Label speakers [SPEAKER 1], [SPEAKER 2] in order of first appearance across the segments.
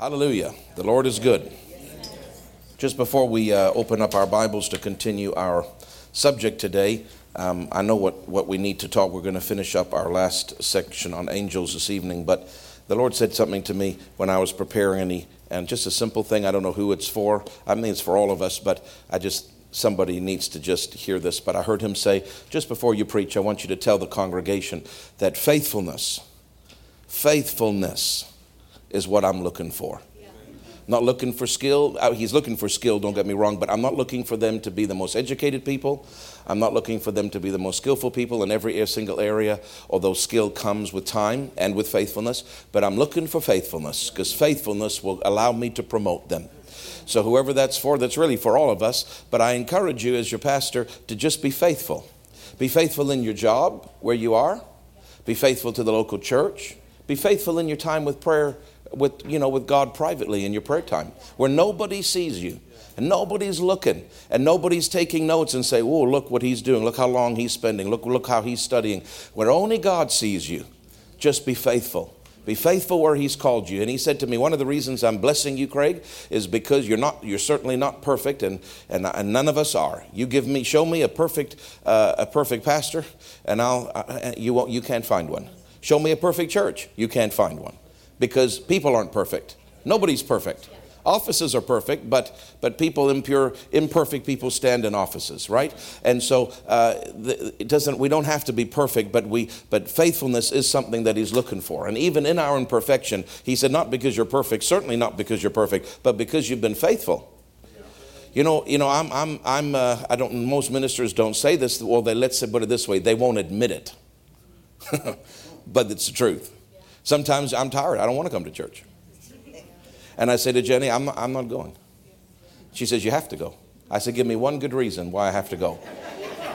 [SPEAKER 1] Hallelujah. The Lord is good. Just before we uh, open up our Bibles to continue our subject today, um, I know what, what we need to talk. We're going to finish up our last section on angels this evening, but the Lord said something to me when I was preparing, and, he, and just a simple thing. I don't know who it's for. I mean, it's for all of us, but I just somebody needs to just hear this. But I heard him say, just before you preach, I want you to tell the congregation that faithfulness, faithfulness is what I'm looking for. Not looking for skill. Uh, he's looking for skill, don't get me wrong, but I'm not looking for them to be the most educated people. I'm not looking for them to be the most skillful people in every single area, although skill comes with time and with faithfulness. But I'm looking for faithfulness because faithfulness will allow me to promote them. So, whoever that's for, that's really for all of us. But I encourage you, as your pastor, to just be faithful. Be faithful in your job where you are, be faithful to the local church, be faithful in your time with prayer with, you know, with God privately in your prayer time, where nobody sees you and nobody's looking and nobody's taking notes and say, "Oh, look what he's doing. Look how long he's spending. Look, look how he's studying." Where only God sees you, just be faithful. Be faithful where He's called you. And He said to me, one of the reasons I'm blessing you, Craig, is because you're not, you're certainly not perfect, and, and, and none of us are. You give me, show me a perfect, uh, a perfect pastor, and I'll, uh, you won't, you can't find one. Show me a perfect church, you can't find one because people aren't perfect. Nobody's perfect. Offices are perfect, but, but people, impure, imperfect people stand in offices, right? And so uh, the, it doesn't, we don't have to be perfect, but, we, but faithfulness is something that he's looking for. And even in our imperfection, he said, not because you're perfect, certainly not because you're perfect, but because you've been faithful. You know, you know, I'm, I'm, I'm, uh, I don't. Most ministers don't say this. Well, they let's put it this way: they won't admit it, but it's the truth. Sometimes I'm tired. I don't want to come to church. And I say to Jenny, I'm I'm not going. She says, You have to go. I said, Give me one good reason why I have to go.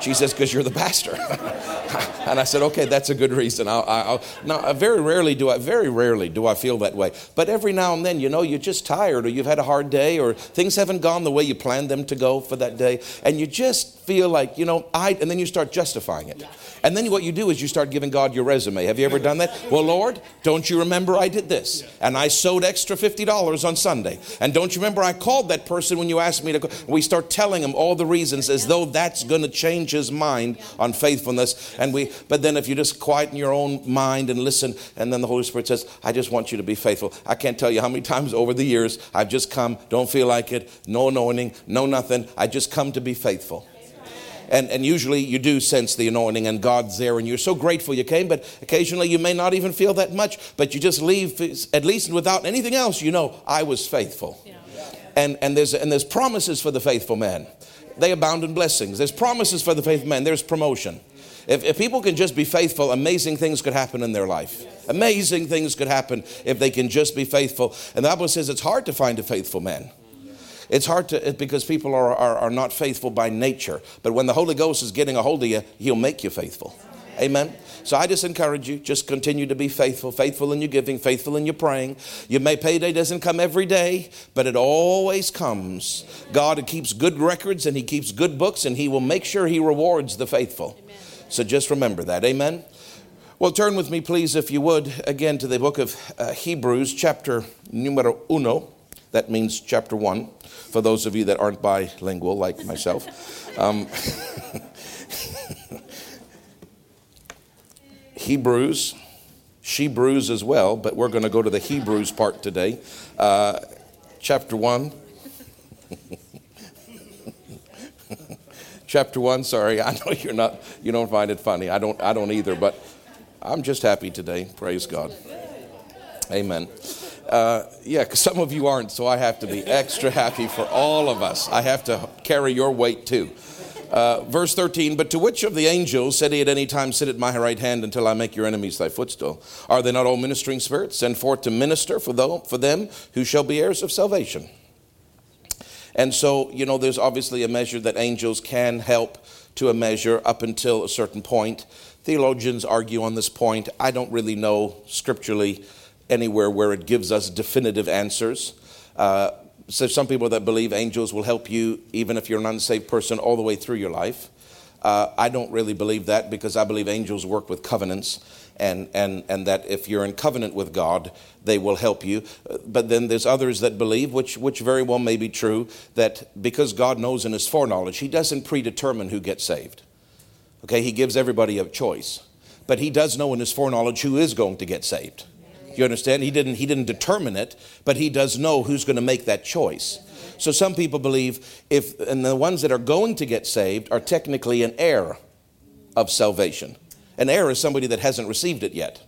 [SPEAKER 1] She says, Because you're the pastor. and I said, Okay, that's a good reason. I'll, I'll, now, very rarely do I, very rarely do I feel that way. But every now and then, you know, you're just tired or you've had a hard day or things haven't gone the way you planned them to go for that day. And you just feel like, you know, I, and then you start justifying it. And then what you do is you start giving God your resume. Have you ever done that? Well, Lord, don't you remember I did this? And I sowed extra $50 on Sunday. And don't you remember I called that person when you asked me to? We start telling him all the reasons as though that's going to change his mind on faithfulness. And we, but then if you just quieten your own mind and listen, and then the Holy Spirit says, I just want you to be faithful. I can't tell you how many times over the years I've just come, don't feel like it, no anointing, no nothing. I just come to be faithful. And, and usually you do sense the anointing and God's there and you're so grateful you came, but occasionally you may not even feel that much, but you just leave, at least without anything else, you know, I was faithful. Yeah. And, and, there's, and there's promises for the faithful man. They abound in blessings. There's promises for the faithful man. There's promotion. If, if, people can just be faithful, amazing things could happen in their life. Amazing things could happen if they can just be faithful. And the Bible says it's hard to find a faithful man. It's hard to, because people are, are, are not faithful by nature. But when the Holy Ghost is getting a hold of you, He'll make you faithful. Amen. So I just encourage you, just continue to be faithful, faithful in your giving, faithful in your praying. Your may payday doesn't come every day, but it always comes. God keeps good records and He keeps good books, and He will make sure He rewards the faithful. Amen. So just remember that. Amen. Well, turn with me, please, if you would, again to the book of uh, Hebrews, chapter numero uno. That means chapter one, for those of you that aren't bilingual like myself. Um, Hebrews, Shebrews as well, but we're going to go to the Hebrews part today. Uh, chapter 1. chapter 1, sorry, I know you're not, you don't find it funny. I don't, I don't either, but I'm just happy today. Praise God. Amen. Uh, yeah, because some of you aren't, so I have to be extra happy for all of us. I have to carry your weight too. Uh, verse 13, but to which of the angels said he at any time, Sit at my right hand until I make your enemies thy footstool? Are they not all ministering spirits sent forth to minister for, them, for them who shall be heirs of salvation? And so, you know, there's obviously a measure that angels can help to a measure up until a certain point. Theologians argue on this point. I don't really know scripturally anywhere where it gives us definitive answers. Uh, so some people that believe angels will help you even if you're an unsaved person all the way through your life. Uh, I don't really believe that because I believe angels work with covenants, and, and, and that if you're in covenant with God, they will help you. But then there's others that believe, which, which very well may be true, that because God knows in His foreknowledge, He doesn't predetermine who gets saved. Okay, He gives everybody a choice. But He does know in His foreknowledge who is going to get saved. You understand? He didn't, he didn't determine it, but He does know who's going to make that choice. So some people believe if, and the ones that are going to get saved are technically an heir of salvation. An heir is somebody that hasn't received it yet,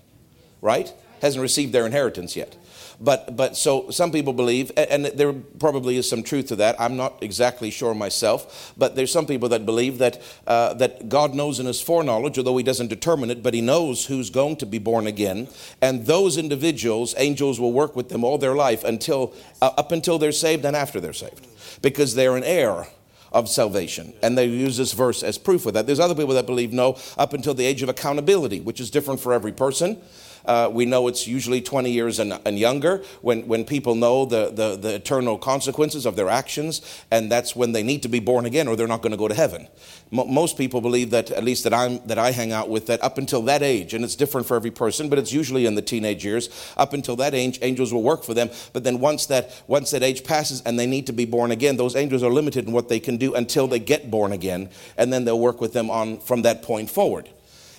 [SPEAKER 1] right? Hasn't received their inheritance yet. But, but so some people believe, and there probably is some truth to that. I'm not exactly sure myself, but there's some people that believe that, uh, that God knows in His foreknowledge, although He doesn't determine it, but He knows who's going to be born again. And those individuals, angels will work with them all their life until, uh, up until they're saved and after they're saved, because they're an heir of salvation. And they use this verse as proof of that. There's other people that believe no, up until the age of accountability, which is different for every person. Uh, we know it's usually 20 years and, and, younger when, when people know the, the, the eternal consequences of their actions, and that's when they need to be born again or they're not going to go to heaven. M- most people believe that, at least that, I'm, that I hang out with, that up until that age, and it's different for every person, but it's usually in the teenage years, up until that age, angels will work for them. But then once that, once that age passes and they need to be born again, those angels are limited in what they can do until they get born again, and then they'll work with them on from that point forward.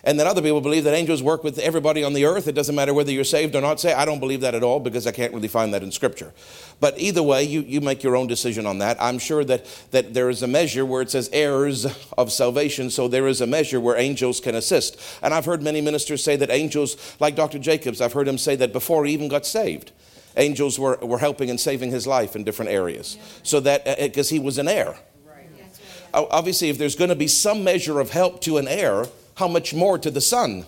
[SPEAKER 1] And then other people believe that angels work with everybody on the earth. It doesn't matter whether you're saved or not saved. I don't believe that at all because I can't really find that in Scripture. But either way, you, you make your own decision on that. I'm sure that, that there is a measure where it says heirs of salvation, so there is a measure where angels can assist. And I've heard many ministers say that angels, like Dr. Jacobs, I've heard him say that before he even got saved, angels were, were helping and saving his life in different areas. Yeah. So that, because uh, he was an heir. Right. Obviously, if there's going to be some measure of help to an heir, how much more to the son?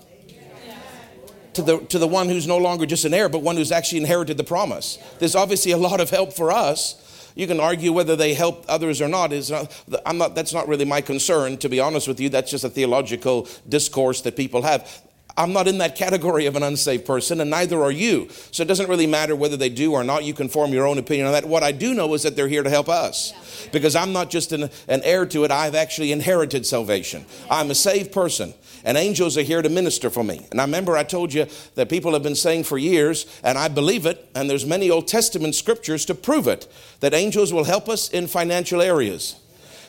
[SPEAKER 1] To the, to the one who's no longer just an heir, but one who's actually inherited the promise. There's obviously a lot of help for us. You can argue whether they help others or not. Is uh, not, I'm not. That's not really my concern, to be honest with you. That's just a theological discourse that people have. I'm not in that category of an unsaved person, and neither are you. So it doesn't really matter whether they do or not. You can form your own opinion on that. What I do know is that they're here to help us. Because I'm not just an, an heir to it, I've actually inherited salvation. I'm a saved person, and angels are here to minister for me. And I remember I told you that people have been saying for years, and I believe it, and there's many Old Testament scriptures to prove it, that angels will help us in financial areas.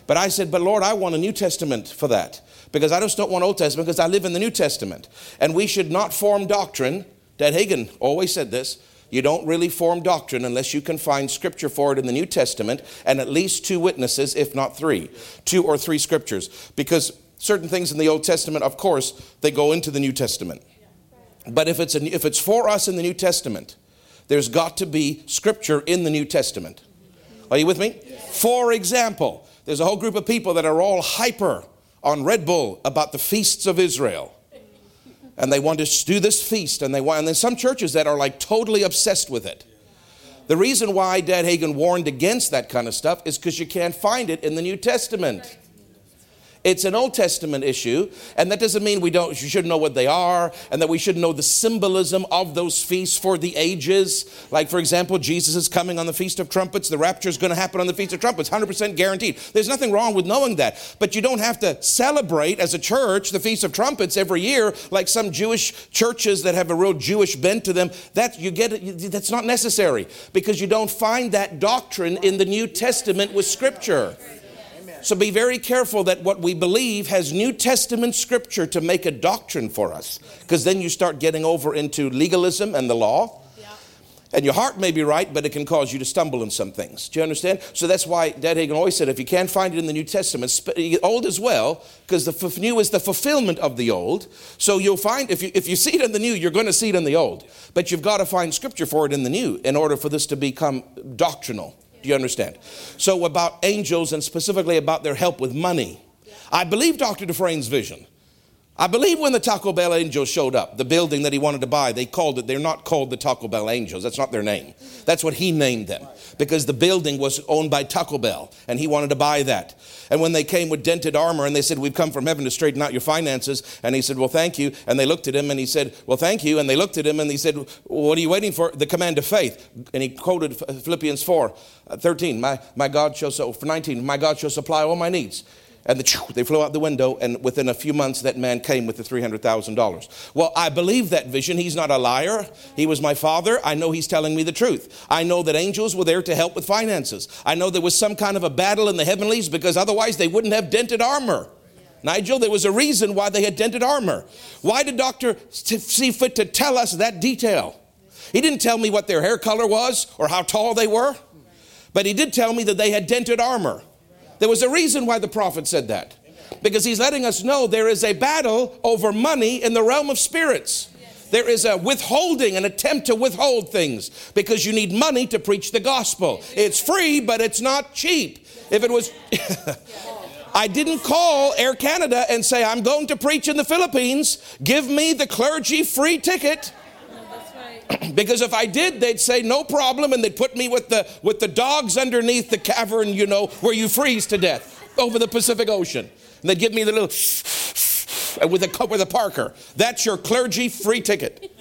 [SPEAKER 1] But I said, But Lord, I want a New Testament for that because I just don't want Old Testament because I live in the New Testament. And we should not form doctrine. Dad Hagin always said this. You don't really form doctrine unless you can find scripture for it in the New Testament and at least two witnesses, if not three, two or three scriptures. Because certain things in the Old Testament, of course, they go into the New Testament. But if it's, if it's for us in the New Testament, there's got to be scripture in the New Testament. Are you with me? For example, there's a whole group of people that are all hyper on Red Bull about the feasts of Israel. And they want to do this feast, and they want, and then some churches that are like totally obsessed with it. The reason why Dad Hagin warned against that kind of stuff is because you can't find it in the New Testament. It's an Old Testament issue, and that doesn't mean we don't you should know what they are and that we should know the symbolism of those feasts for the ages. Like for example, Jesus is coming on the Feast of Trumpets, the rapture is going to happen on the Feast of Trumpets, 100% guaranteed. There's nothing wrong with knowing that, but you don't have to celebrate as a church the Feast of Trumpets every year like some Jewish churches that have a real Jewish bent to them. That you get that's not necessary because you don't find that doctrine in the New Testament with scripture. So be very careful that what we believe has New Testament scripture to make a doctrine for us, because then you start getting over into legalism and the law. And your heart may be right, but it can cause you to stumble in some things. Do you understand? So that's why Dad Hagin always said if you can't find it in the New Testament, old as well, because the new is the fulfillment of the old. So you'll find, if you, if you see it in the new, you're going to see it in the old. But you've got to find scripture for it in the new in order for this to become doctrinal. Do you understand? So, about angels and specifically about their help with money. I believe Dr. Dufresne's vision. I believe when the Taco Bell angels showed up, the building that he wanted to buy, they called it, they're not called the Taco Bell angels. That's not their name. That's what he named them because the building was owned by Taco Bell and he wanted to buy that. And when they came with dented armor and they said, We've come from heaven to straighten out your finances, and he said, Well, thank you. And they looked at him and he said, Well, thank you. And they looked at him and he said, What are you waiting for? The command of faith. And he quoted Philippians 4 uh, 13, my, my God shall, so, for 19, my God shall supply all my needs And the, they flew out the window, and within a few months, that man came with the $300,000. Well, I believe that vision. He's not a liar. He was my father. I know he's telling me the truth. I know that angels were there to help with finances. I know there was some kind of a battle in the heavenlies because otherwise they wouldn't have dented armor. Nigel, there was a reason why they had dented armor. Why did Dr. see fit to tell us that detail? He didn't tell me what their hair color was or how tall they were, but he did tell me that they had dented armor. There was a reason why the prophet said that. Because he's letting us know there is a battle over money in the realm of spirits. There is a withholding, an attempt to withhold things because you need money to preach the gospel. It's free, but it's not cheap. If it was. I didn't call Air Canada and say, I'm going to preach in the Philippines. Give me the clergy free ticket. because if I did, they'd say no problem, and they'd put me with the with the dogs underneath the cavern, you know, where you freeze to death over the Pacific Ocean. And they'd give me the little with a with a Parker. That's your clergy free ticket.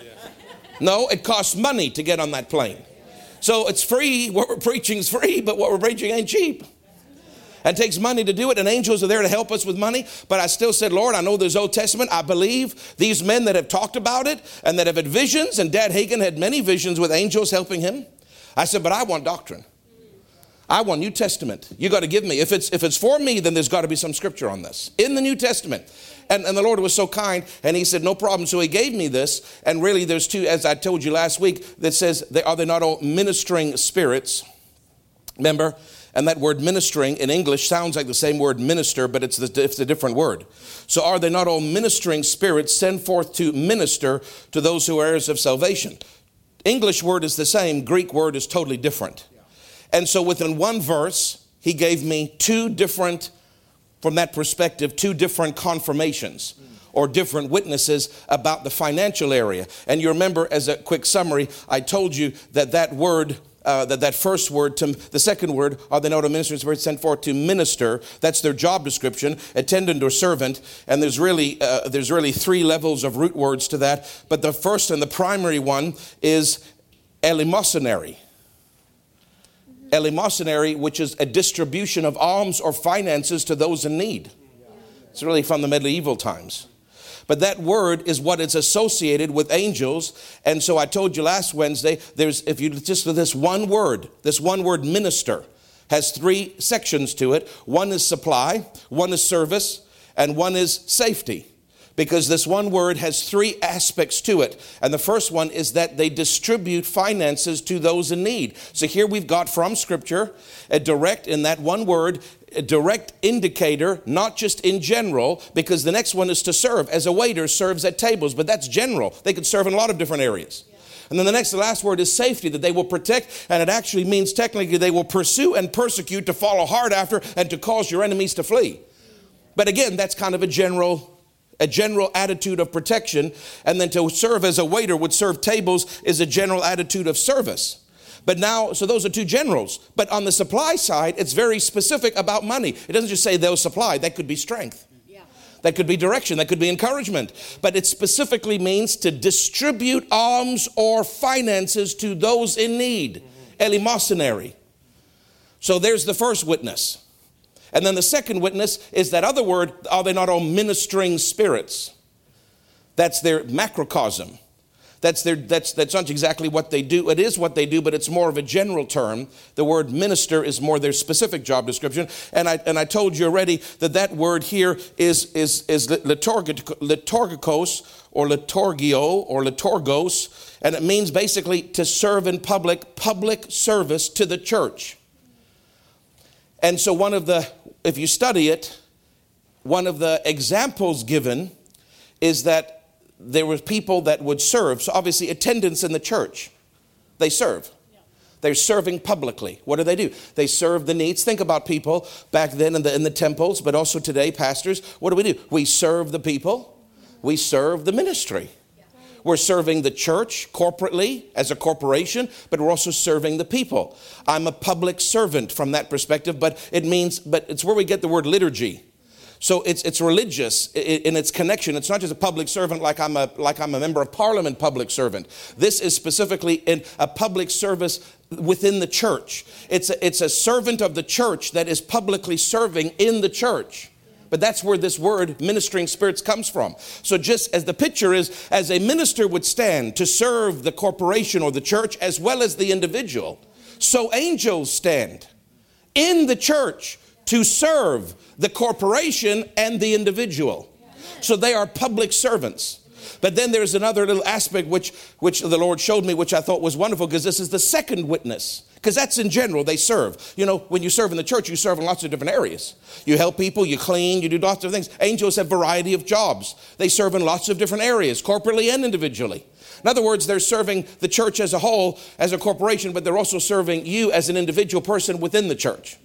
[SPEAKER 1] No, it costs money to get on that plane. So it's free. What we're preaching is free, but what we're preaching ain't cheap. It takes money to do it, and angels are there to help us with money. But I still said, Lord, I know there's Old Testament. I believe these men that have talked about it and that have had visions, and Dad Hagin had many visions with angels helping him. I said, but I want doctrine. I want New Testament. You got to give me. If it's if it's for me, then there's got to be some scripture on this in the New Testament. And, and the Lord was so kind, and He said, No problem. So He gave me this. And really, there's two, as I told you last week, that says, they, Are they not all ministering spirits? Remember? And that word ministering in English sounds like the same word minister, but it's, the, it's a different word. So are they not all ministering spirits sent forth to minister to those who are heirs of salvation? English word is the same, Greek word is totally different. And so within one verse, he gave me two different, from that perspective, two different confirmations or different witnesses about the financial area. And you remember, as a quick summary, I told you that that word uh, that, that first word to the second word are the note of ministers were sent forth to minister. That's their job description attendant or servant. And there's really uh, there's really three levels of root words to that. But the first and the primary one is eleemosynary. Eleemosynary which is a distribution of alms or finances to those in need. It's really from the medieval times but that word is what is associated with angels. And so I told you last Wednesday, there's, if you just this one word, this one word minister has three sections to it. One is supply, one is service, and one is safety because this one word has three aspects to it. And the first one is that they distribute finances to those in need. So here we've got from Scripture a direct, in that one word, a direct indicator, not just in general, because the next one is to serve. As a waiter serves at tables, but that's general. They could serve in a lot of different areas. And then the next, the last word is safety, that they will protect, and it actually means technically they will pursue and persecute to follow hard after and to cause your enemies to flee. But again, that's kind of a general a general attitude of protection, and then to serve as a waiter would serve tables is a general attitude of service. But now, so those are two generals. But on the supply side, it's very specific about money. It doesn't just say they'll supply, that could be strength. That could be direction, that could be encouragement. But it specifically means to distribute alms or finances to those in need. Mm-hmm. Eleemosynary. So there's the first witness. And then the second witness is that other word, are they not all ministering spirits? That's their macrocosm. That's, their, that's, that's not exactly what they do. It is what they do, but it's more of a general term. The word minister is more their specific job description. And I, and I told you already that that word here is, is, is liturgikos or liturgio or liturgos, and it means basically to serve in public, public service to the church. And so, one of the, if you study it, one of the examples given is that there were people that would serve. So, obviously, attendance in the church, they serve. They're serving publicly. What do they do? They serve the needs. Think about people back then in the, in the temples, but also today, pastors. What do we do? We serve the people, we serve the ministry. We're serving the church corporately as a corporation, but we're also serving the people. I'm a public servant from that perspective, but it means, but it's where we get the word liturgy. So it's, it's religious in its connection. It's not just a public servant like I'm a, like I'm a member of parliament public servant. This is specifically in a public service within the church. It's a, it's a servant of the church that is publicly serving in the church. but that's where this word ministering spirits comes from. So, just as the picture is, as a minister would stand to serve the corporation or the church as well as the individual, so angels stand in the church to serve the corporation and the individual. So, they are public servants. But then there's another little aspect which, which the Lord showed me, which I thought was wonderful, because this is the second witness. Because that's in general, they serve. You know, when you serve in the church, you serve in lots of different areas. You help people, you clean, you do lots of things. Angels have variety of jobs. They serve in lots of different areas, corporately and individually. In other words, they're serving the church as a whole, as a corporation, but they're also serving you as an individual person within the church.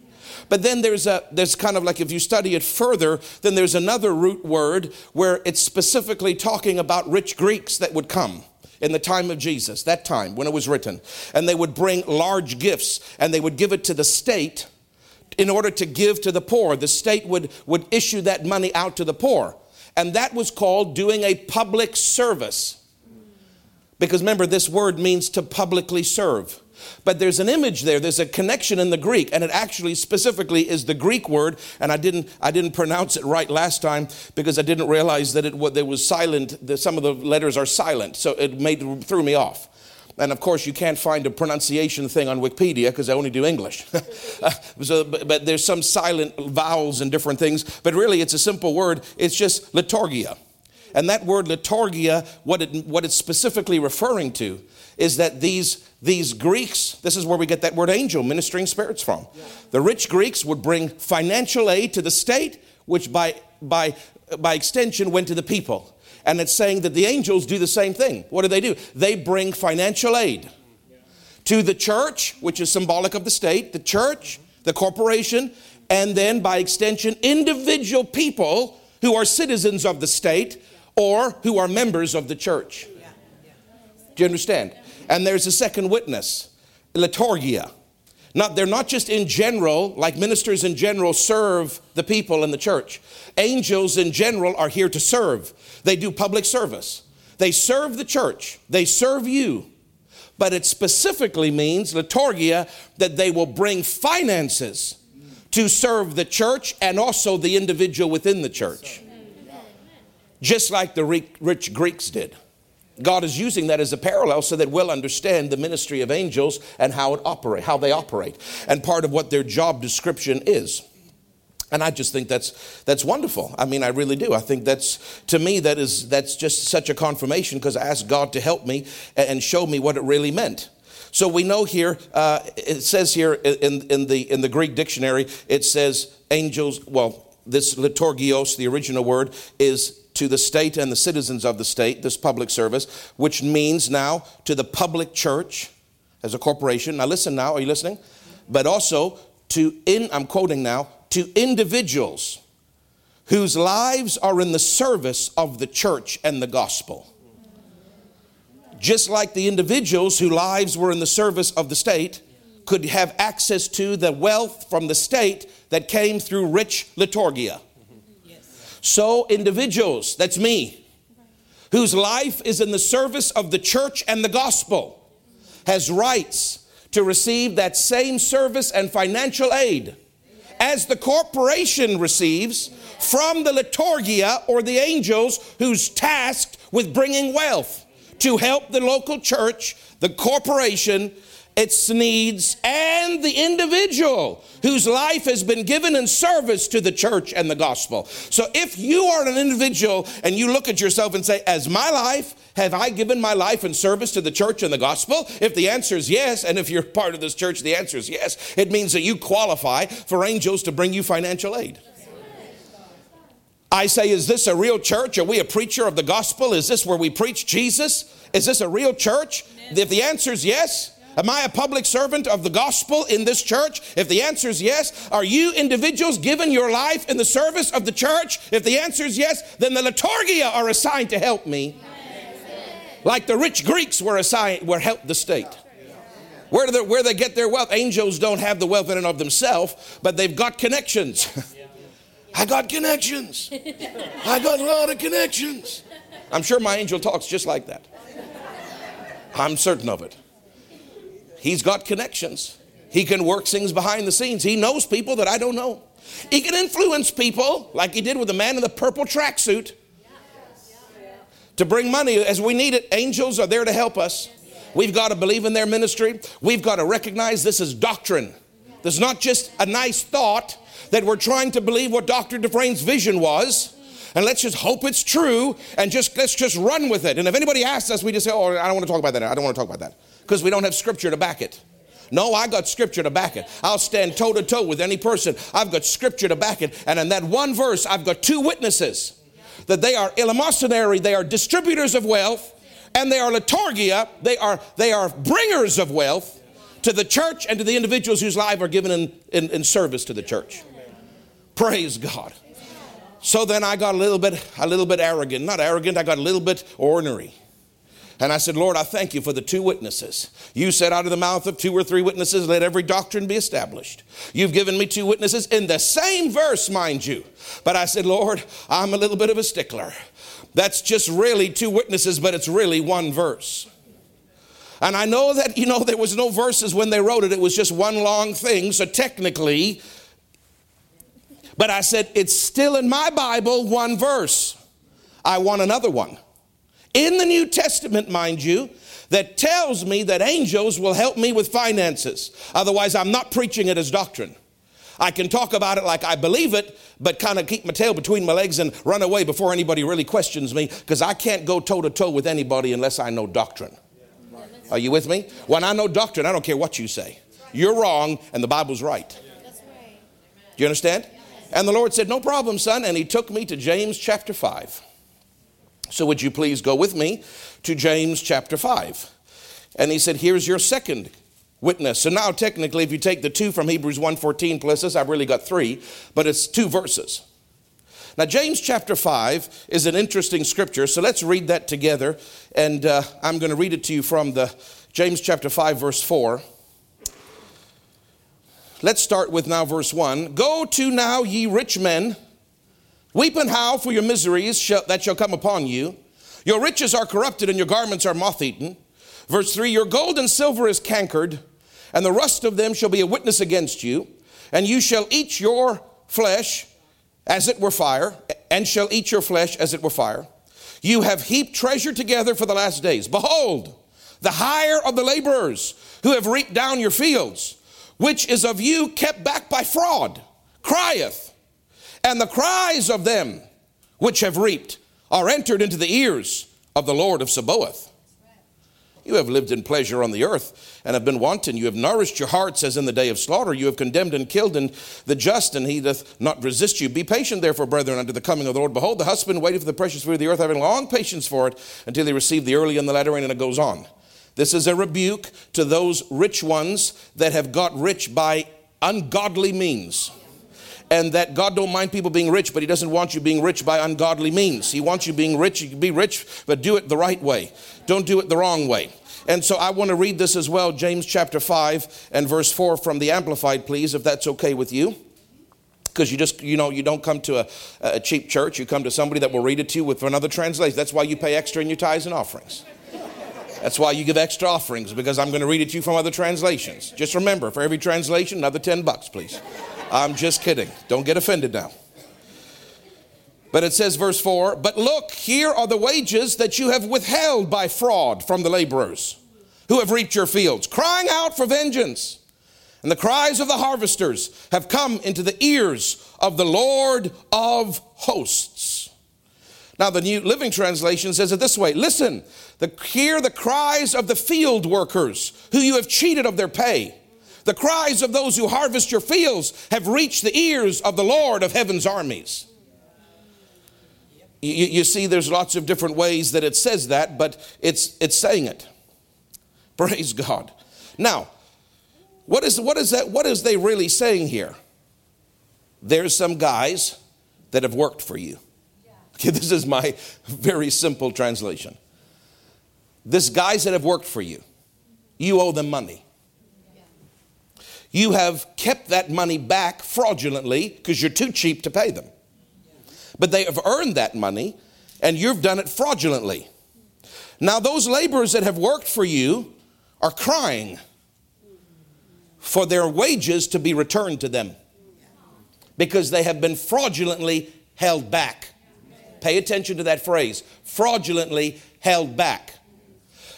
[SPEAKER 1] But then there's a there's kind of like if you study it further, then there's another root word where it's specifically talking about rich Greeks that would come in the time of Jesus, that time when it was written. And they would bring large gifts and they would give it to the state in order to give to the poor. The state would, would issue that money out to the poor. And that was called doing a public service. Because remember, this word means to publicly serve. But there's an image there, there's a connection in the Greek, and it actually specifically is the Greek word, and I didn't, I didn't pronounce it right last time because I didn't realize that it, there was silent, that some of the letters are silent, so it made, threw me off. And of course, you can't find a pronunciation thing on Wikipedia because I only do English. so, but, but, there's some silent vowels and different things. But really, it's a simple word. It's just liturgia. And that word liturgia, what, it, what it's specifically referring to is that these, these Greeks, this is where we get that word angel, ministering spirits from. Yeah. The rich Greeks would bring financial aid to the state, which by, by, by extension went to the people. And it's saying that the angels do the same thing. What do they do? They bring financial aid to the church, which is symbolic of the state, the church, the corporation, and then by extension, individual people who are citizens of the state or who are members of the church. Do you understand? And there's a second witness, liturgia. Not, they're not just in general, like ministers in general serve the people in the church. Angels in general are here to serve. They do public service. They serve the church. They serve you. But it specifically means, liturgia, that they will bring finances to serve the church and also the individual within the church. Just like the rich Greeks did. God is using that as a parallel so that we'll understand the ministry of angels and how it operate, how they operate, and part of what their job description is. And I just think that's that's wonderful. I mean, I really do. I think that's to me that is that's just such a confirmation because I asked God to help me and show me what it really meant. So we know here uh, it says here in in the in the Greek dictionary it says angels. Well, this liturgios, the original word, is to the state and the citizens of the state, this public service, which means now to the public church as a corporation. Now, listen now, are you listening? But also to, in, I'm quoting now, to individuals whose lives are in the service of the church and the gospel. Just like the individuals whose lives were in the service of the state could have access to the wealth from the state that came through rich liturgia. So, individuals, that's me, whose life is in the service of the church and the gospel, has rights to receive that same service and financial aid as the corporation receives from the liturgia or the angels who's tasked with bringing wealth to help the local church, the corporation, its needs, and the individual whose life has been given in service to the church and the gospel. So if you are an individual and you look at yourself and say, As my life, have I given my life in service to the church and the gospel? If the answer is yes, and if you're part of this church, the answer is yes, it means that you qualify for angels to bring you financial aid. I say, is this a real church? Are we a preacher of the gospel? Is this where we preach Jesus? Is this a real church? If the answer is yes, Am I a public servant of the gospel in this church? If the answer is yes, are you individuals given your life in the service of the church? If the answer is yes, then the liturgia are assigned to help me. Like the rich Greeks were assigned, were helped the state. Where, do they, where they get their wealth? Angels don't have the wealth in and of themselves, but they've got connections. I got connections. I got a lot of connections. I'm sure my angel talks just like that. I'm certain of it. He's got connections. He can work things behind the scenes. He knows people that I don't know. He can influence people like he did with the man in the purple tracksuit to bring money as we need it. Angels are there to help us. We've got to believe in their ministry. We've got to recognize this is doctrine. This is not just a nice thought that we're trying to believe what Dr. Dufresne's vision was. And let's just hope it's true and just let's just run with it. And if anybody asks us, we just say, Oh, I don't want to talk about that. I don't want to talk about that. Because we don't have scripture to back it. No, I got scripture to back it. I'll stand toe to toe with any person. I've got scripture to back it. And in that one verse, I've got two witnesses that they are eleemosynary, they are distributors of wealth, and they are liturgia, they are, they are bringers of wealth to the church and to the individuals whose lives are given in, in, in service to the church. Praise God. So then I got a little bit, a little bit arrogant. Not arrogant, I got a little bit ornery. And I said, Lord, I thank you for the two witnesses. You said, out of the mouth of two or three witnesses, let every doctrine be established. You've given me two witnesses in the same verse, mind you. But I said, Lord, I'm a little bit of a stickler. That's just really two witnesses, but it's really one verse. And I know that, you know, there was no verses when they wrote it, it was just one long thing. So technically, but I said, it's still in my Bible, one verse. I want another one in the New Testament, mind you, that tells me that angels will help me with finances. Otherwise, I'm not preaching it as doctrine. I can talk about it like I believe it, but kind of keep my tail between my legs and run away before anybody really questions me because I can't go toe to toe with anybody unless I know doctrine. Are you with me? When I know doctrine, I don't care what you say. You're wrong and the Bible's right. Do you understand? And the Lord said, No problem, son. And he took me to James chapter 5. So, would you please go with me to James chapter 5? And he said, Here's your second witness. So now technically if you take the two from Hebrews 1:14 plus this, I've really got three, but it's two verses. Now James chapter 5 is an interesting scripture, so let's read that together and uh, I'm going to read it to you from the James chapter 5 verse 4. Let's start with now verse 1. Go to now ye rich men Weep and howl for your miseries that shall come upon you. Your riches are corrupted and your garments are moth eaten. Verse 3 Your gold and silver is cankered, and the rust of them shall be a witness against you. And you shall eat your flesh as it were fire, and shall eat your flesh as it were fire. You have heaped treasure together for the last days. Behold, the hire of the laborers who have reaped down your fields, which is of you kept back by fraud, crieth and the cries of them which have reaped are entered into the ears of the Lord of Sabaoth. You have lived in pleasure on the earth and have been wanton. You have nourished your hearts as in the day of slaughter. You have condemned and killed and the just, and he doth not resist you. Be patient, therefore, brethren, unto the coming of the Lord. Behold, the husband waited for the precious fruit of the earth, having long patience for it, until he received the early and the latter rain, and it goes on. This is a rebuke to those rich ones that have got rich by ungodly means and that God don't mind people being rich, but He doesn't want you being rich by ungodly means. He wants you being rich. You can be rich, but do it the right way. Don't do it the wrong way. And so I want to read this as well, James chapter 5 and verse 4 from the Amplified, please, if that's okay with you. Because you just, you know, you don't come to a, a cheap church, you come to somebody that will read it to you with another translation. That's why you pay extra in your tithes and offerings. That's why you give extra offerings, because I'm going to read it to you from other translations. Just remember, for every translation, another 10 bucks, please. I'm just kidding. Don't get offended now. But it says, verse 4 But look, here are the wages that you have withheld by fraud from the laborers who have reaped your fields, crying out for vengeance. And the cries of the harvesters have come into the ears of the Lord of hosts. Now, the New Living Translation says it this way Listen, the, hear the cries of the field workers who you have cheated of their pay. The cries of those who harvest your fields have reached the ears of the Lord of heaven's armies. You, you, see, there's lots of different ways that it says that, but it's, it's saying it. Praise God. Now, what is, what is that? What is they really saying here? There's some guys that have worked for you. Okay, this is my very simple translation. This guys that have worked for you, you owe them money you have kept that money back fraudulently because you're too cheap to pay them. But they have earned that money and you've done it fraudulently. Now, those laborers that have worked for you are crying for their wages to be returned to them because they have been fraudulently held back. Pay attention to that phrase fraudulently held back.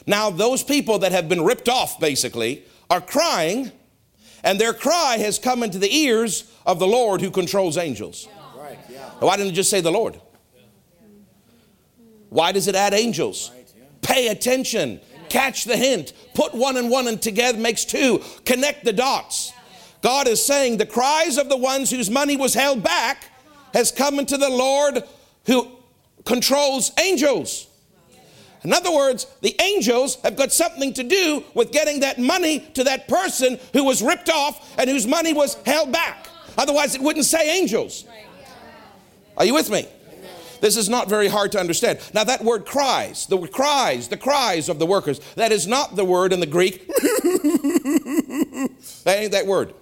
[SPEAKER 1] Now, those people that have been ripped off basically are crying, and their cry has come into the ears of the Lord who controls angels. Why didn't it just say the Lord? Why does it add angels? Pay attention. Catch the hint. Put one and one and together makes two. Connect the dots. God is saying the cries of the ones whose money was held back has come into the Lord who controls angels. In other words, the angels have got something to do with getting that money to that person who was ripped off and whose money was held back. Otherwise, it wouldn't say angels. Are you with me? This is not very hard to understand. Now, that word cries, the cries, the cries of the workers, that is not the word in the Greek. that ain't that word.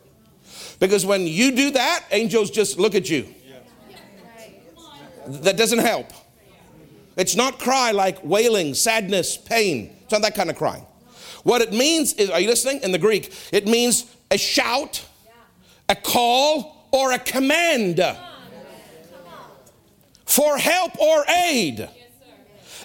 [SPEAKER 1] Because when you do that, angels just look at you. That doesn't help. It's not cry like wailing, sadness, pain. It's not that kind of crying. What it means is, are you listening? In the Greek, it means a shout, a call, or a command for help or aid.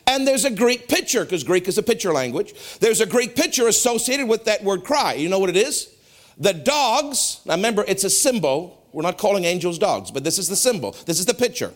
[SPEAKER 1] And there's a Greek picture, because Greek is a picture language. There's a Greek picture associated with that word cry. You know what it is? The dogs, now remember, it's a symbol. We're not calling angels dogs, but this is the symbol. This is the picture.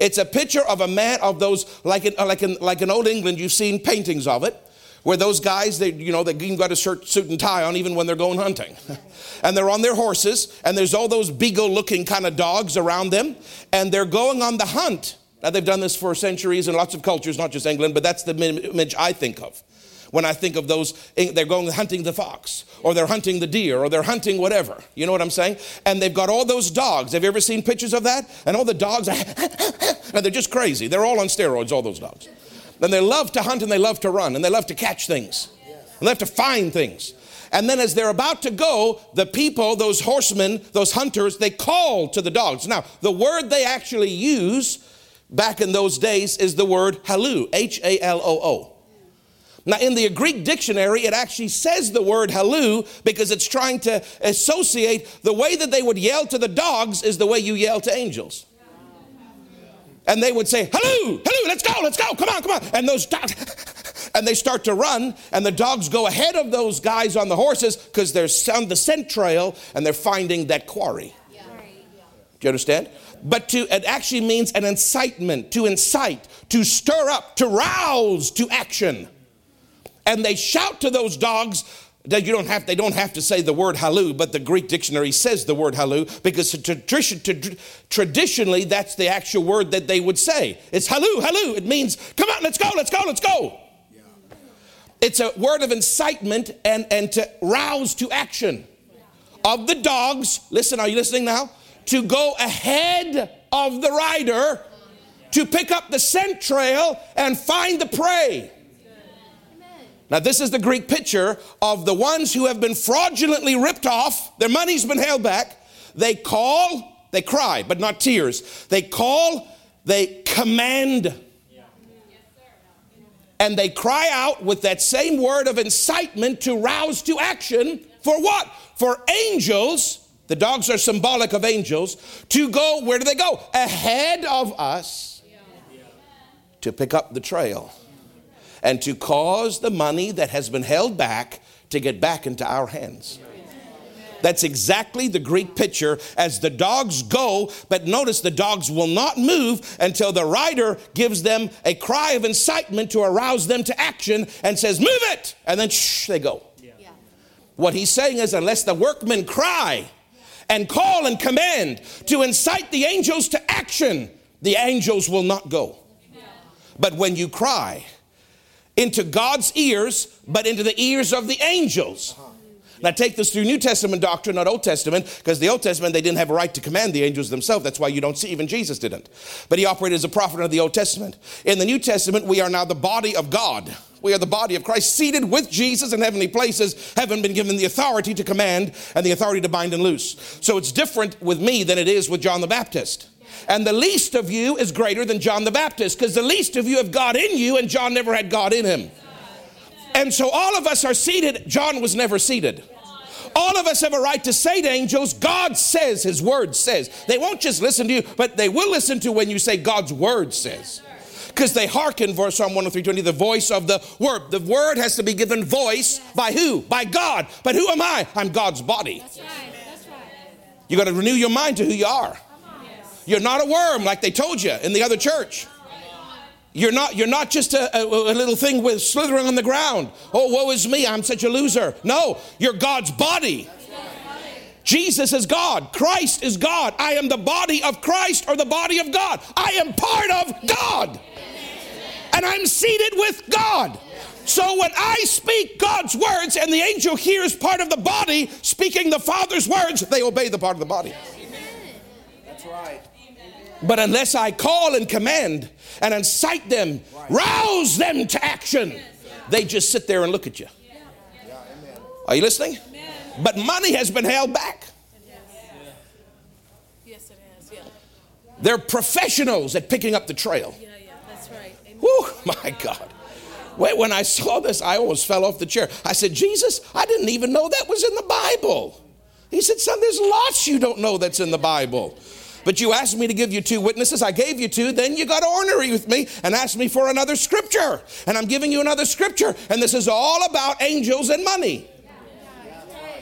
[SPEAKER 1] It's a picture of a man of those, like in, like in, like in Old England, you've seen paintings of it, where those guys, they, you know, they even got a shirt, suit and tie on even when they're going hunting. and they're on their horses, and there's all those beagle looking kind of dogs around them, and they're going on the hunt. Now, they've done this for centuries in lots of cultures, not just England, but that's the image I think of when I think of those, eh, they're going hunting the fox, or they're hunting the deer, or they're hunting whatever. You know what I'm saying? And they've got all those dogs. Have you ever seen pictures of that? And all the dogs, and they're just crazy. They're all on steroids, all those dogs. And they love to hunt and they love to run and they love to catch things. And they love to find things. And then as they're about to go, the people, those horsemen, those hunters, they call to the dogs. Now, the word they actually use back in those days is the word halloo, H A L O O. Now, in the Greek dictionary, it actually says the word halloo because it's trying to associate the way that they would yell to the dogs is the way you yell to angels. And they would say, halloo, halloo, let's go, let's go, come on, come on. And those dogs, and they start to run, and the dogs go ahead of those guys on the horses because they're on the scent trail and they're finding that quarry. Do you understand? But to, it actually means an incitement, to incite, to stir up, to rouse to action and they shout to those dogs that you don't have they don't have to say the word halloo but the greek dictionary says the word halloo because traditionally that's the actual word that they would say it's halloo halloo it means come on let's go let's go let's go yeah. it's a word of incitement and and to rouse to action yeah. of the dogs listen are you listening now to go ahead of the rider to pick up the scent trail and find the prey now, this is the Greek picture of the ones who have been fraudulently ripped off, their money's been held back. They call, they cry, but not tears. They call, they command. And they cry out with that same word of incitement to rouse to action for what? For angels, the dogs are symbolic of angels, to go, where do they go? Ahead of us to pick up the trail and to cause the money that has been held back to get back into our hands. That's exactly the Greek picture as the dogs go, but notice the dogs will not move until the rider gives them a cry of incitement to arouse them to action and says, Move it! And then shh, they go. Yeah. What he's saying is, unless the workmen cry and call and command to incite the angels to action, the angels will not go. But when you cry, into God's ears, but into the ears of the angels. Uh-huh. Now, take this through New Testament doctrine, not Old Testament, because the Old Testament, they didn't have a right to command the angels themselves. That's why you don't see, even Jesus didn't. But he operated as a prophet under the Old Testament. In the New Testament, we are now the body of God. We are the body of Christ, seated with Jesus in heavenly places, having been given the authority to command and the authority to bind and loose. So it's different with me than it is with John the Baptist. And the least of you is greater than John the Baptist because the least of you have God in you, and John never had God in him. And so all of us are seated. John was never seated. All of us have a right to say to angels, God says, His word says. They won't just listen to you, but they will listen to when you say God's word says. Because they hearken, verse Psalm 103 the voice of the word. The word has to be given voice by who? By God. But who am I? I'm God's body. You got to renew your mind to who you are. You're not a worm like they told you in the other church. You're not, you're not just a, a, a, little thing with slithering on the ground. Oh, woe is me, I'm such a loser. No, you're God's body. Jesus is God. Christ is God. I am the body of Christ or the body of God. I am part of God. And I'm seated with God. So when I speak God's words and the angel hears part of the body speaking the Father's words, they obey the part of the body. That's right. But unless I call and command and incite them, rouse them to action, they just sit there and look at you. Are you listening? But money has been held back. Yes, it has. Yeah. They're professionals at picking up the trail. Yeah, yeah, that's right. Whew, my God. When I saw this, I almost fell off the chair. I said, Jesus, I didn't even know that was in the Bible. He said, Son, there's lots you don't know that's in the Bible. But you asked me to give you two witnesses. I gave you two. Then you got ornery with me and asked me for another scripture. And I'm giving you another scripture. And this is all about angels and money.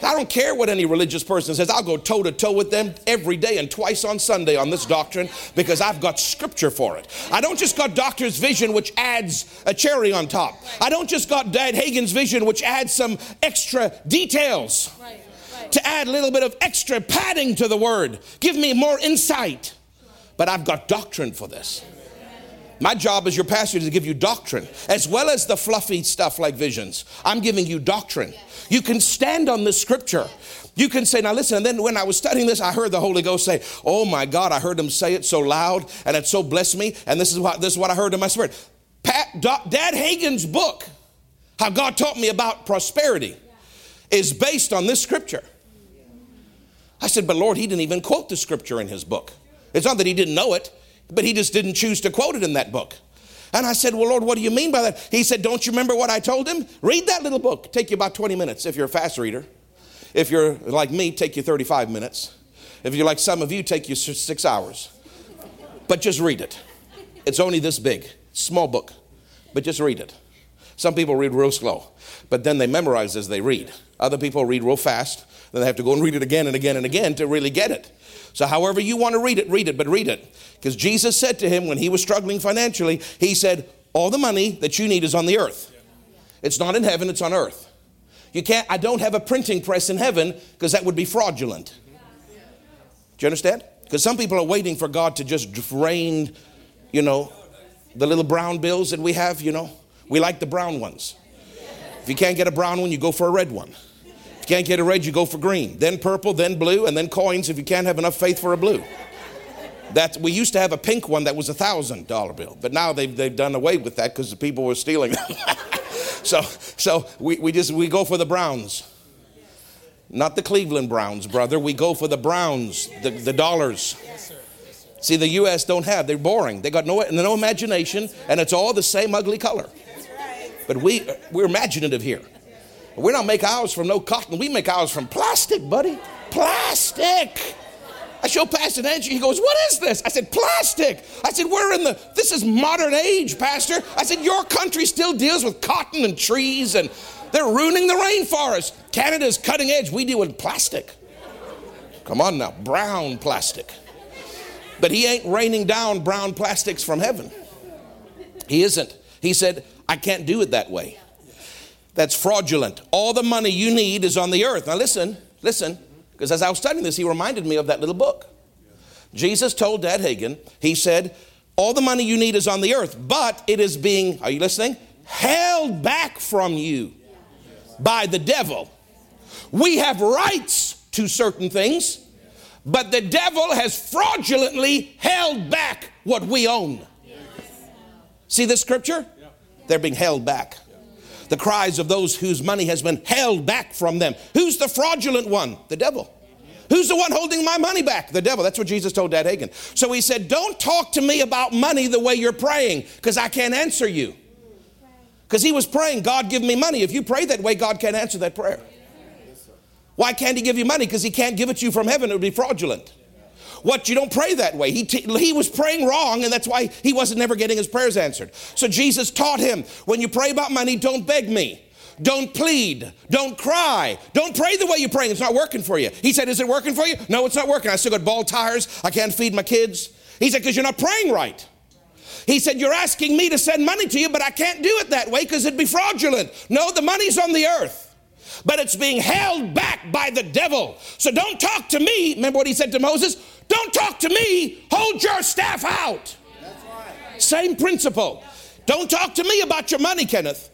[SPEAKER 1] I don't care what any religious person says. I'll go toe to toe with them every day and twice on Sunday on this doctrine because I've got scripture for it. I don't just got doctor's vision, which adds a cherry on top. I don't just got Dad Hagin's vision, which adds some extra details. Right to add a little bit of extra padding to the word. Give me more insight. But I've got doctrine for this. My job as your pastor is to give you doctrine as well as the fluffy stuff like visions. I'm giving you doctrine. You can stand on this scripture. You can say, now listen, and then when I was studying this, I heard the Holy Ghost say, Oh my God, I heard him say it so loud and it so blessed me. And this is what this is what I heard in my spirit. Pat, Dad Hagin's book, How God Taught Me About Prosperity, is based on this scripture. I said, But Lord, he didn't even quote the scripture in his book. It's not that he didn't know it, but he just didn't choose to quote it in that book. And I said, Well, Lord, what do you mean by that? He said, Don't you remember what I told him? Read that little book. Take you about 20 minutes if you're a fast reader. If you're like me, take you 35 minutes. If you're like some of you, take you six hours. But just read it. It's only this big, small book, but just read it. Some people read real slow, but then they memorize as they read. Other people read real fast, then they have to go and read it again and again and again to really get it. So, however you want to read it, read it, but read it. Because Jesus said to him when he was struggling financially, He said, All the money that you need is on the earth. It's not in heaven, it's on earth. You can't, I don't have a printing press in heaven because that would be fraudulent. Do you understand? Because some people are waiting for God to just rain, you know, the little brown bills that we have, you know. We like the brown ones. If you can't get a brown one, you go for a red one. Can't get a red, you go for green, then purple, then blue, and then coins if you can't have enough faith for a blue. That we used to have a pink one that was a thousand dollar bill, but now they've, they've done away with that because the people were stealing them. so so we, we just we go for the browns. Not the Cleveland Browns, brother. We go for the browns, the, the dollars. See, the U.S. don't have. They're boring. They got no, no imagination, and it's all the same ugly color. But we, we're imaginative here. We don't make ours from no cotton. We make ours from plastic, buddy. Plastic. I show Pastor Nancy. He goes, What is this? I said, Plastic. I said, We're in the, this is modern age, Pastor. I said, Your country still deals with cotton and trees and they're ruining the rainforest. Canada's cutting edge. We deal with plastic. Come on now, brown plastic. But he ain't raining down brown plastics from heaven. He isn't. He said, I can't do it that way that's fraudulent. All the money you need is on the earth. Now, listen, listen, because as I was studying this, he reminded me of that little book. Jesus told Dad Hagin, he said, All the money you need is on the earth, but it is being, are you listening? Held back from you by the devil. We have rights to certain things, but the devil has fraudulently held back what we own. See this scripture? They're being held back the cries of those whose money has been held back from them. Who's the fraudulent one? The devil. Who's the one holding my money back? The devil. That's what Jesus told Dad Hagin. So he said, Don't talk to me about money the way you're praying, because I can't answer you. Because he was praying, God, give me money. If you pray that way, God can't answer that prayer. Why can't he give you money? Because he can't give it to you from heaven. It would be fraudulent. What? You don't pray that way. He, t- he was praying wrong, and that's why he wasn't never getting his prayers answered. So Jesus taught him when you pray about money, don't beg me. Don't plead. Don't cry. Don't pray the way you're praying. It's not working for you. He said, Is it working for you? No, it's not working. I still got bald tires. I can't feed my kids. He said, Because you're not praying right. He said, You're asking me to send money to you, but I can't do it that way because it'd be fraudulent. No, the money's on the earth but it's being held back by the devil. So don't talk to me. Remember what he said to Moses? Don't talk to me. Hold your staff out. Right. Same principle. Don't talk to me about your money, Kenneth.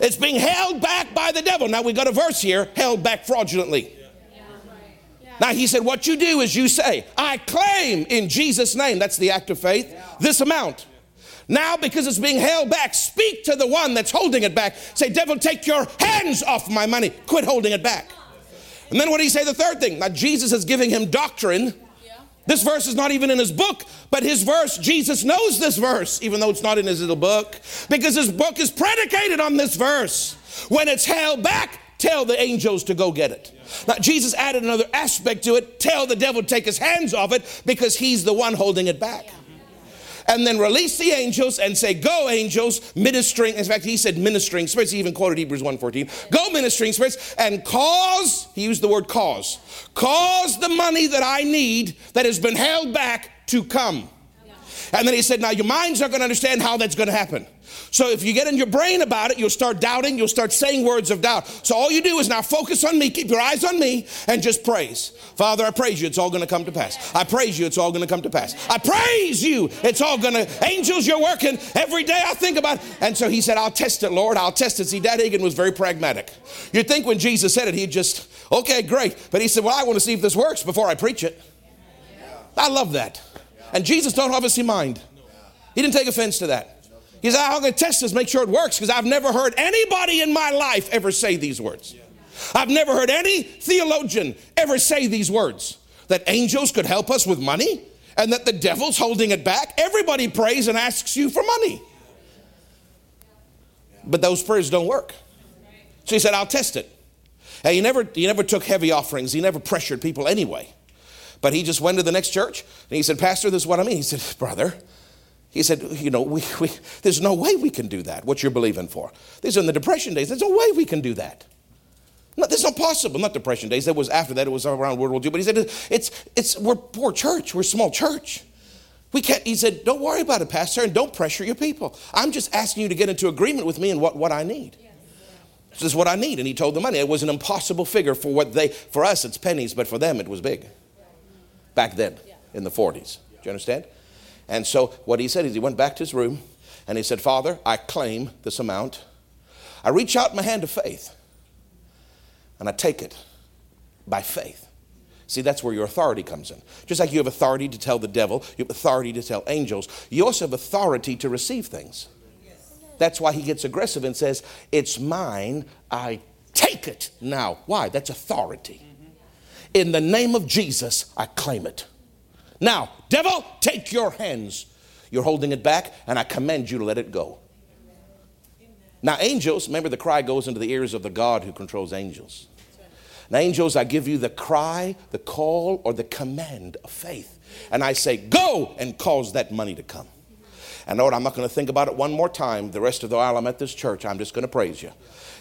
[SPEAKER 1] It's being held back by the devil. Now we got a verse here held back fraudulently. Now he said, What you do is you say, I claim in Jesus' name, that's the act of faith, this amount. Now, because it's being held back, speak to the one that's holding it back. Say, Devil, take your hands off my money. Quit holding it back. And then what do he say? The third thing. Now, Jesus is giving him doctrine. This verse is not even in his book, but his verse, Jesus knows this verse, even though it's not in his little book, because his book is predicated on this verse. When it's held back, tell the angels to go get it. Now, Jesus added another aspect to it tell the devil to take his hands off it because he's the one holding it back and then release the angels and say, Go, angels, ministering. In fact, he said ministering spirits. He even quoted Hebrews 1.14. Go, ministering spirits, and cause, he used the word cause, cause the money that I need that has been held back to come. And then he said, Now your minds are going to understand how that's going to happen. So if you get in your brain about it, you'll start doubting, you'll start saying words of doubt. So all you do is now focus on me, keep your eyes on me, and just praise. Father, I praise you, it's all going to come to pass. I praise you, it's all going to come to pass. I praise you, it's all going to, angels, you're working every day I think about. It. And so he said, I'll test it, Lord, I'll test it. See, Dad Hagin was very pragmatic. You'd think when Jesus said it, he'd just, okay, great. But he said, well, I want to see if this works before I preach it. I love that. And Jesus don't obviously mind. He didn't take offense to that. He said, I'm going to test this, make sure it works, because I've never heard anybody in my life ever say these words. I've never heard any theologian ever say these words that angels could help us with money and that the devil's holding it back. Everybody prays and asks you for money. But those prayers don't work. So he said, I'll test it. And he never, he never took heavy offerings, he never pressured people anyway. But he just went to the next church and he said, Pastor, this is what I mean. He said, Brother, he said, You know, we, we, there's no way we can do that, what you're believing for. These are in the Depression days. There's no way we can do that. No, that's not possible. Not Depression days. That was after that. It was around World War II. But he said, it's, it's, we're poor church. We're small church. We can't, he said, don't worry about it, Pastor, and don't pressure your people. I'm just asking you to get into agreement with me and what, what I need. This is what I need. And he told the money. It was an impossible figure for what they, for us, it's pennies, but for them, it was big. Back then, in the 40s. Do you understand? And so what he said is he went back to his room and he said, Father, I claim this amount. I reach out my hand of faith and I take it by faith. See, that's where your authority comes in. Just like you have authority to tell the devil, you have authority to tell angels, you also have authority to receive things. That's why he gets aggressive and says, It's mine, I take it now. Why? That's authority. In the name of Jesus, I claim it. Now, devil, take your hands. You're holding it back, and I command you to let it go. Now, angels, remember the cry goes into the ears of the God who controls angels. Now, angels, I give you the cry, the call, or the command of faith. And I say, go and cause that money to come. And Lord, I'm not going to think about it one more time. The rest of the while I'm at this church, I'm just going to praise you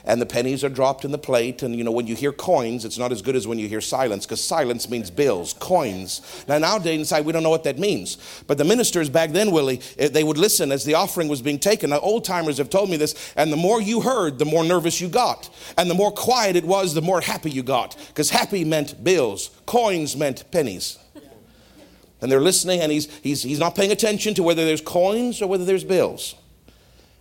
[SPEAKER 1] and the pennies are dropped in the plate. And you know, when you hear coins, it's not as good as when you hear silence, because silence means bills, coins. Now, nowadays inside, we don't know what that means. But the ministers back then, Willie, eh, they would listen as the offering was being taken. Now, old timers have told me this, and the more you heard, the more nervous you got. And the more quiet it was, the more happy you got. Because happy meant bills, coins meant pennies. And they're listening, and he's, he's, he's not paying attention to whether there's coins or whether there's bills.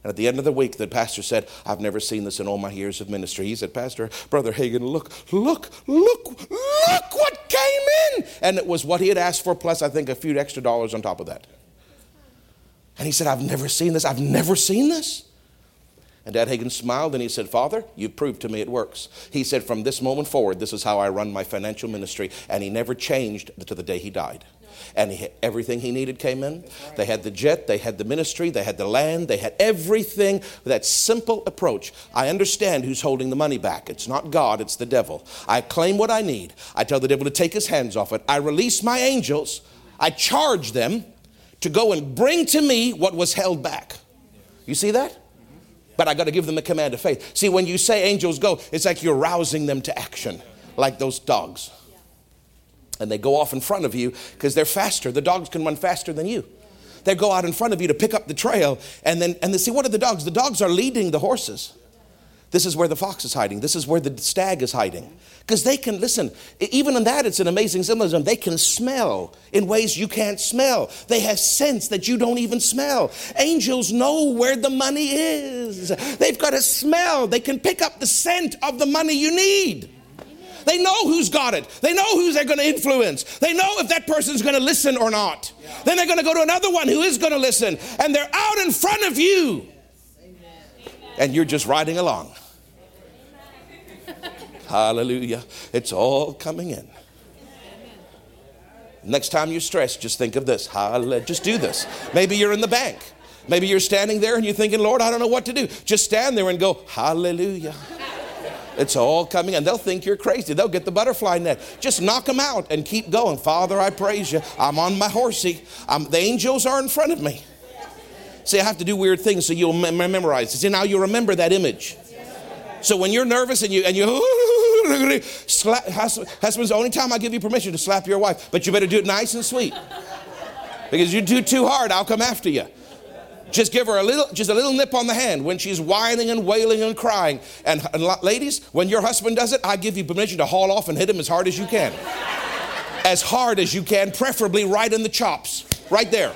[SPEAKER 1] And at the end of the week, the pastor said, I've never seen this in all my years of ministry. He said, Pastor, Brother Hagin, look, look, look, look what came in. And it was what he had asked for, plus I think a few extra dollars on top of that. And he said, I've never seen this. I've never seen this. And Dad Hagin smiled and he said, Father, you've proved to me it works. He said, From this moment forward, this is how I run my financial ministry. And he never changed to the day he died. And he, everything he needed came in. They had the jet, they had the ministry, they had the land, they had everything. That simple approach. I understand who's holding the money back. It's not God, it's the devil. I claim what I need. I tell the devil to take his hands off it. I release my angels. I charge them to go and bring to me what was held back. You see that? but I got to give them a command of faith. See, when you say angels go, it's like you're rousing them to action, like those dogs. And they go off in front of you because they're faster. The dogs can run faster than you. They go out in front of you to pick up the trail, and then and they see what are the dogs? The dogs are leading the horses. This is where the fox is hiding. This is where the stag is hiding. Because they can, listen, even in that, it's an amazing symbolism. They can smell in ways you can't smell. They have sense that you don't even smell. Angels know where the money is, they've got a smell. They can pick up the scent of the money you need. They know who's got it. They know who's they're going to influence. They know if that person's going to listen or not. Then they're going to go to another one who is going to listen. And they're out in front of you. And you're just riding along. Hallelujah. It's all coming in. Next time you're stressed, just think of this. Hallelujah. Just do this. Maybe you're in the bank. Maybe you're standing there and you're thinking, Lord, I don't know what to do. Just stand there and go, Hallelujah. It's all coming and they'll think you're crazy. They'll get the butterfly net. Just knock them out and keep going. Father, I praise you. I'm on my horsey. I'm, the angels are in front of me. See, I have to do weird things so you'll memorize. it. See, now you remember that image. So when you're nervous and you and you slap, husband's the only time I give you permission to slap your wife, but you better do it nice and sweet. Because you do too hard, I'll come after you. Just give her a little, just a little nip on the hand when she's whining and wailing and crying. And, and ladies, when your husband does it, I give you permission to haul off and hit him as hard as you can. As hard as you can, preferably right in the chops, right there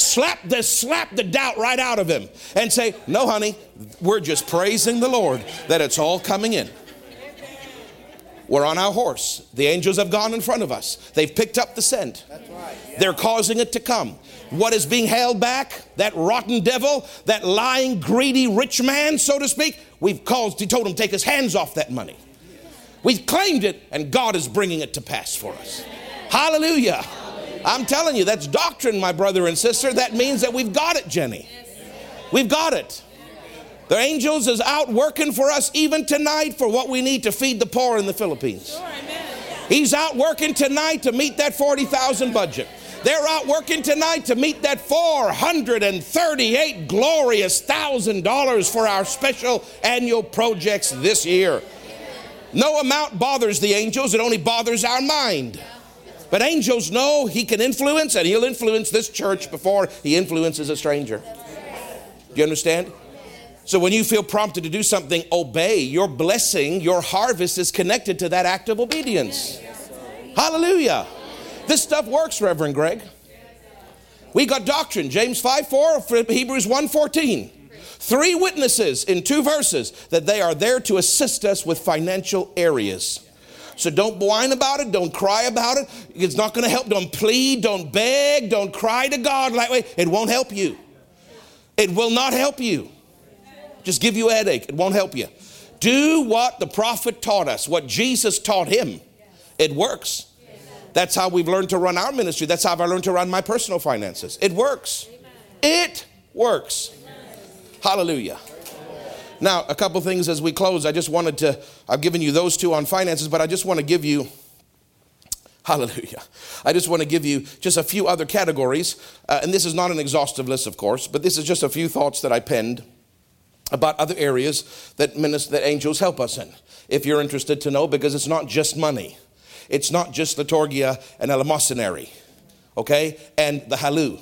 [SPEAKER 1] slap the slap the doubt right out of him and say, "No, honey, we're just praising the Lord that it's all coming in." We're on our horse. The angels have gone in front of us. They've picked up the scent. They're causing it to come. What is being held back? That rotten devil, that lying, greedy, rich man, so to speak. We've caused, he told him, take his hands off that money. We've claimed it, and God is bringing it to pass for us. Hallelujah. I'm telling you, that's doctrine, my brother and sister. That means that we've got it, Jenny. We've got it. The angels is out working for us even tonight for what we need to feed the poor in the Philippines. He's out working tonight to meet that 40,000 budget. They're out working tonight to meet that 438 glorious thousand dollars for our special annual projects this year. No amount bothers the angels, it only bothers our mind. But angels know he can influence, and he'll influence this church before he influences a stranger. Do you understand? So when you feel prompted to do something, obey. Your blessing, your harvest is connected to that act of obedience. Hallelujah. This stuff works, Reverend Greg. We got doctrine, James 5 4, Hebrews 1 14. Three witnesses in two verses that they are there to assist us with financial areas. So don't whine about it. Don't cry about it. It's not going to help. Don't plead. Don't beg. Don't cry to God way. It won't help you. It will not help you. Just give you a headache. It won't help you. Do what the prophet taught us, what Jesus taught him. It works. That's how we've learned to run our ministry. That's how I learned to run my personal finances. It works. It works. Hallelujah. Now, a couple things as we close. I just wanted to, I've given you those two on finances, but I just want to give you, hallelujah. I just want to give you just a few other categories. Uh, and this is not an exhaustive list, of course, but this is just a few thoughts that I penned about other areas that, minister, that angels help us in. If you're interested to know, because it's not just money, it's not just liturgia and eleemosynary, okay, and the halu.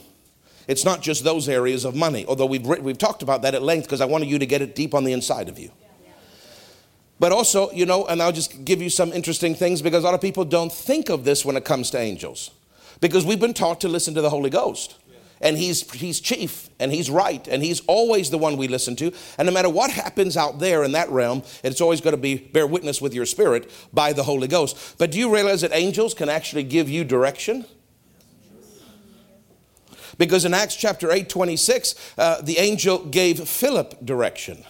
[SPEAKER 1] It's not just those areas of money, although we've, we've talked about that at length because I wanted you to get it deep on the inside of you. But also, you know, and I'll just give you some interesting things because a lot of people don't think of this when it comes to angels. Because we've been taught to listen to the Holy Ghost. And he's, he's chief and he's right and he's always the one we listen to. And no matter what happens out there in that realm, it's always going to be bear witness with your spirit by the Holy Ghost. But do you realize that angels can actually give you direction? Because in Acts chapter 8, 26, uh, the angel gave Philip direction.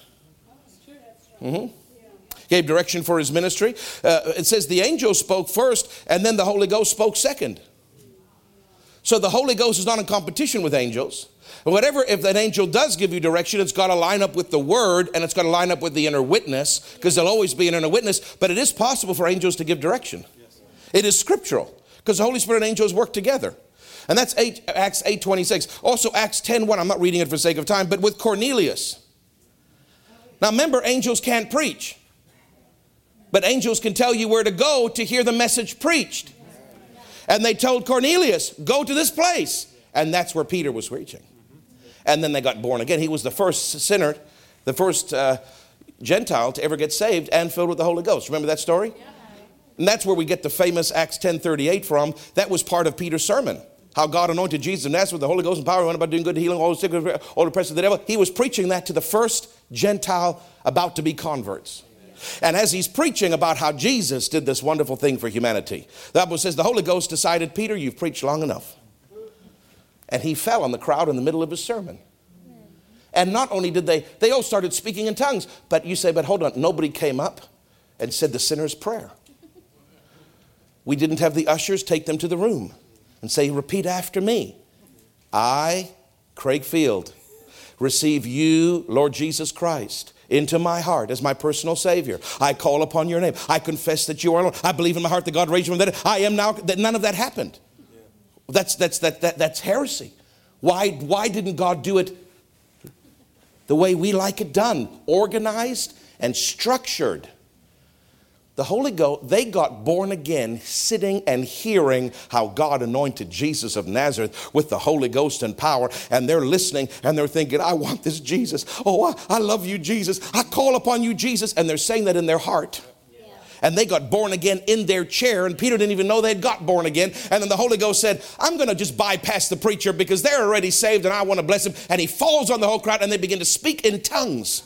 [SPEAKER 1] Mm-hmm. Gave direction for his ministry. Uh, it says the angel spoke first, and then the Holy Ghost spoke second. So the Holy Ghost is not in competition with angels. Whatever, if an angel does give you direction, it's got to line up with the word and it's got to line up with the inner witness because there'll always be an inner witness. But it is possible for angels to give direction. It is scriptural because the Holy Spirit and angels work together. And that's 8, Acts 8.26. Also Acts 10.1. I'm not reading it for sake of time, but with Cornelius. Now remember, angels can't preach. But angels can tell you where to go to hear the message preached. And they told Cornelius, go to this place. And that's where Peter was preaching. And then they got born again. He was the first sinner, the first uh, Gentile to ever get saved and filled with the Holy Ghost. Remember that story? And that's where we get the famous Acts 10:38 from. That was part of Peter's sermon. How God anointed Jesus of Nazareth with the Holy Ghost and power, went about doing good, healing all the sick, all the oppressed of the devil. He was preaching that to the first Gentile about to be converts. And as he's preaching about how Jesus did this wonderful thing for humanity, the Bible says the Holy Ghost decided, Peter, you've preached long enough. And he fell on the crowd in the middle of his sermon. And not only did they, they all started speaking in tongues. But you say, but hold on, nobody came up and said the sinner's prayer. We didn't have the ushers take them to the room and say, repeat after me. I, Craig Field, receive you, Lord Jesus Christ, into my heart as my personal Savior. I call upon your name. I confess that you are Lord. I believe in my heart that God raised you from the dead. I am now, that none of that happened. That's, that's, that, that, that's heresy. Why, why didn't God do it the way we like it done? Organized and structured. The Holy Ghost, they got born again sitting and hearing how God anointed Jesus of Nazareth with the Holy Ghost and power. And they're listening and they're thinking, I want this Jesus. Oh, I, I love you, Jesus. I call upon you, Jesus. And they're saying that in their heart and they got born again in their chair. And Peter didn't even know they had got born again. And then the Holy Ghost said, I'm going to just bypass the preacher because they're already saved and I want to bless them. And he falls on the whole crowd and they begin to speak in tongues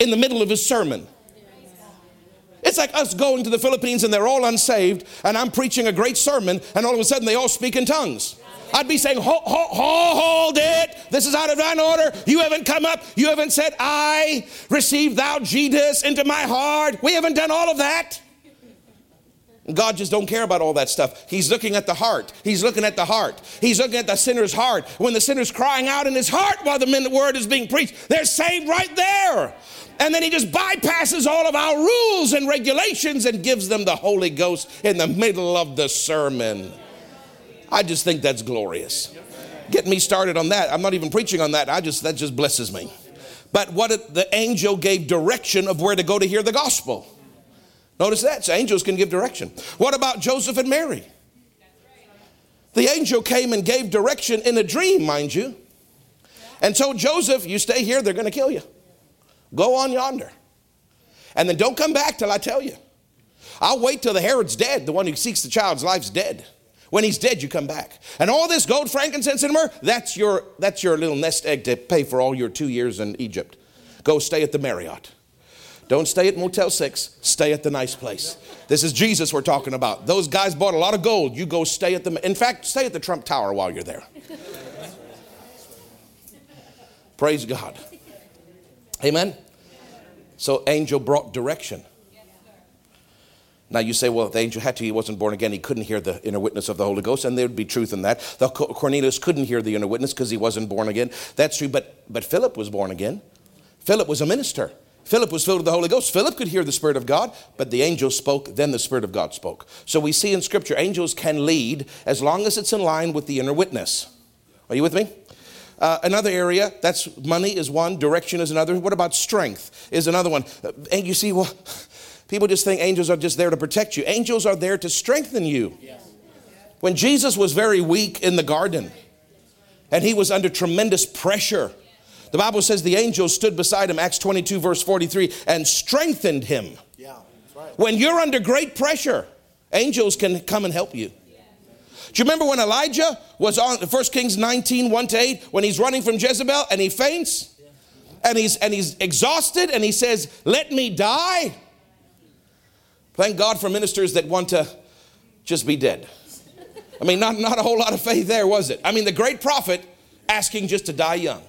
[SPEAKER 1] in the middle of his sermon. It's like us going to the Philippines and they're all unsaved, and I'm preaching a great sermon, and all of a sudden they all speak in tongues. I'd be saying, hold, hold, hold it. This is out of thine order. You haven't come up. You haven't said, I receive thou Jesus into my heart. We haven't done all of that. God just don't care about all that stuff. He's looking at the heart. He's looking at the heart. He's looking at the sinner's heart. When the sinner's crying out in his heart while the word is being preached, they're saved right there. And then he just bypasses all of our rules and regulations and gives them the Holy Ghost in the middle of the sermon. I just think that's glorious. Get me started on that. I'm not even preaching on that. I just that just blesses me. But what it, the angel gave direction of where to go to hear the gospel. Notice that. So angels can give direction. What about Joseph and Mary? The angel came and gave direction in a dream, mind you. And told Joseph, You stay here, they're going to kill you. Go on yonder. And then don't come back till I tell you. I'll wait till the Herod's dead, the one who seeks the child's life's dead. When he's dead, you come back. And all this gold, frankincense, and myrrh, that's your, that's your little nest egg to pay for all your two years in Egypt. Go stay at the Marriott. Don't stay at Motel 6, stay at the nice place. This is Jesus we're talking about. Those guys bought a lot of gold. You go stay at the, in fact, stay at the Trump Tower while you're there. Praise God. Amen. So, angel brought direction. Now you say, well, the angel had to, he wasn't born again. He couldn't hear the inner witness of the Holy Ghost, and there would be truth in that. The Cornelius couldn't hear the inner witness because he wasn't born again. That's true, but, but Philip was born again. Philip was a minister. Philip was filled with the Holy Ghost. Philip could hear the Spirit of God, but the angel spoke, then the Spirit of God spoke. So we see in Scripture, angels can lead as long as it's in line with the inner witness. Are you with me? Uh, another area, that's money is one, direction is another. What about strength is another one? Uh, and you see, well, People just think angels are just there to protect you. Angels are there to strengthen you. When Jesus was very weak in the garden and he was under tremendous pressure, the Bible says the angels stood beside him, Acts 22, verse 43, and strengthened him. Yeah, right. When you're under great pressure, angels can come and help you. Do you remember when Elijah was on 1 Kings 19, 1 to 8, when he's running from Jezebel and he faints? And he's and he's exhausted and he says, Let me die. Thank God for ministers that want to just be dead. I mean, not, not a whole lot of faith there, was it? I mean, the great prophet asking just to die young.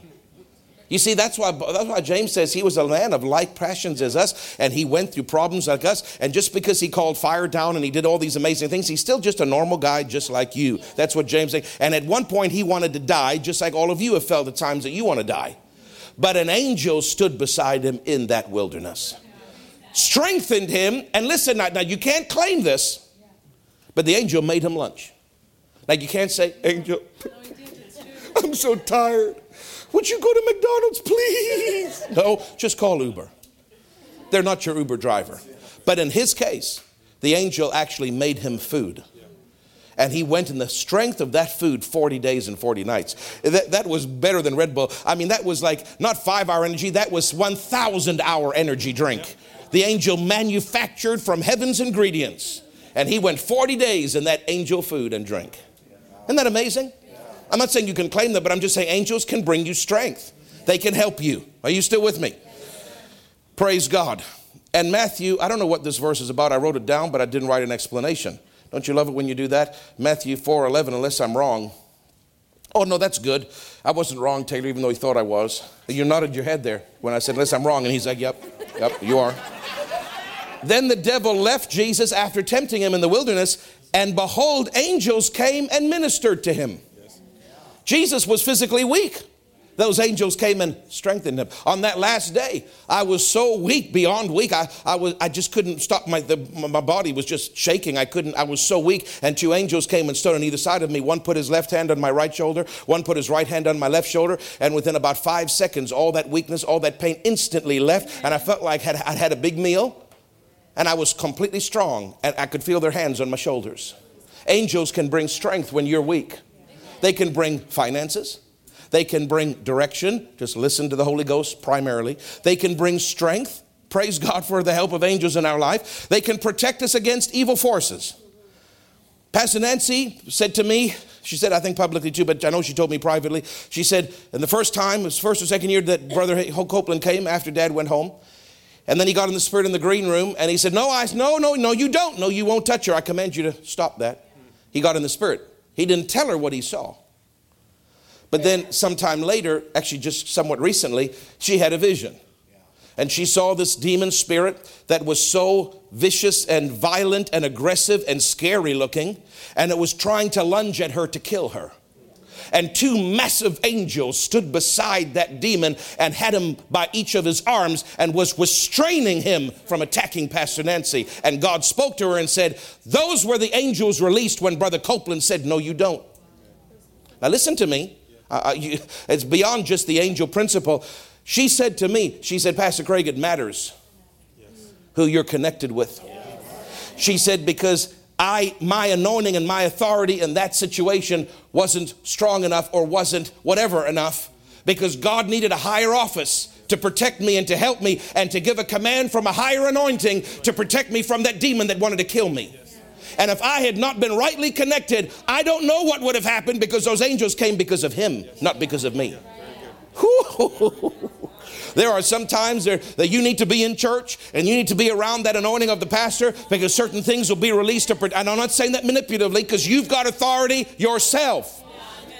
[SPEAKER 1] You see, that's why, that's why James says he was a man of like passions as us, and he went through problems like us. And just because he called fire down and he did all these amazing things, he's still just a normal guy, just like you. That's what James said. And at one point, he wanted to die, just like all of you have felt at times that you want to die. But an angel stood beside him in that wilderness, strengthened him. And listen, now, now you can't claim this, but the angel made him lunch. Like you can't say, Angel, I'm so tired. Would you go to McDonald's, please? No, just call Uber. They're not your Uber driver. But in his case, the angel actually made him food. And he went in the strength of that food 40 days and 40 nights. That, that was better than Red Bull. I mean, that was like not five hour energy, that was 1,000 hour energy drink. The angel manufactured from heaven's ingredients. And he went 40 days in that angel food and drink. Isn't that amazing? I'm not saying you can claim them, but I'm just saying angels can bring you strength. They can help you. Are you still with me? Praise God. And Matthew, I don't know what this verse is about. I wrote it down, but I didn't write an explanation. Don't you love it when you do that? Matthew 4 11, unless I'm wrong. Oh, no, that's good. I wasn't wrong, Taylor, even though he thought I was. You nodded your head there when I said, unless I'm wrong. And he's like, yep, yep, you are. then the devil left Jesus after tempting him in the wilderness, and behold, angels came and ministered to him. Jesus was physically weak. Those angels came and strengthened him. On that last day, I was so weak, beyond weak. I, I, was, I just couldn't stop. My, the, my body was just shaking. I couldn't, I was so weak. And two angels came and stood on either side of me. One put his left hand on my right shoulder, one put his right hand on my left shoulder. And within about five seconds, all that weakness, all that pain instantly left. And I felt like I'd, I'd had a big meal. And I was completely strong. And I could feel their hands on my shoulders. Angels can bring strength when you're weak. They can bring finances. They can bring direction. Just listen to the Holy Ghost primarily. They can bring strength. Praise God for the help of angels in our life. They can protect us against evil forces. Pastor Nancy said to me, she said, I think publicly too, but I know she told me privately. She said, in the first time, it was first or second year that Brother Copeland came after Dad went home. And then he got in the spirit in the green room and he said, No, I no, no, no, you don't. No, you won't touch her. I command you to stop that. He got in the spirit. He didn't tell her what he saw. But then, sometime later, actually, just somewhat recently, she had a vision. And she saw this demon spirit that was so vicious and violent and aggressive and scary looking, and it was trying to lunge at her to kill her. And two massive angels stood beside that demon and had him by each of his arms and was restraining him from attacking Pastor Nancy. And God spoke to her and said, Those were the angels released when Brother Copeland said, No, you don't. Now, listen to me. Uh, you, it's beyond just the angel principle. She said to me, She said, Pastor Craig, it matters who you're connected with. She said, Because I, my anointing and my authority in that situation wasn't strong enough or wasn't whatever enough because God needed a higher office to protect me and to help me and to give a command from a higher anointing to protect me from that demon that wanted to kill me. And if I had not been rightly connected, I don't know what would have happened because those angels came because of him, not because of me. There are some times there, that you need to be in church and you need to be around that anointing of the pastor because certain things will be released. To, and I'm not saying that manipulatively because you've got authority yourself.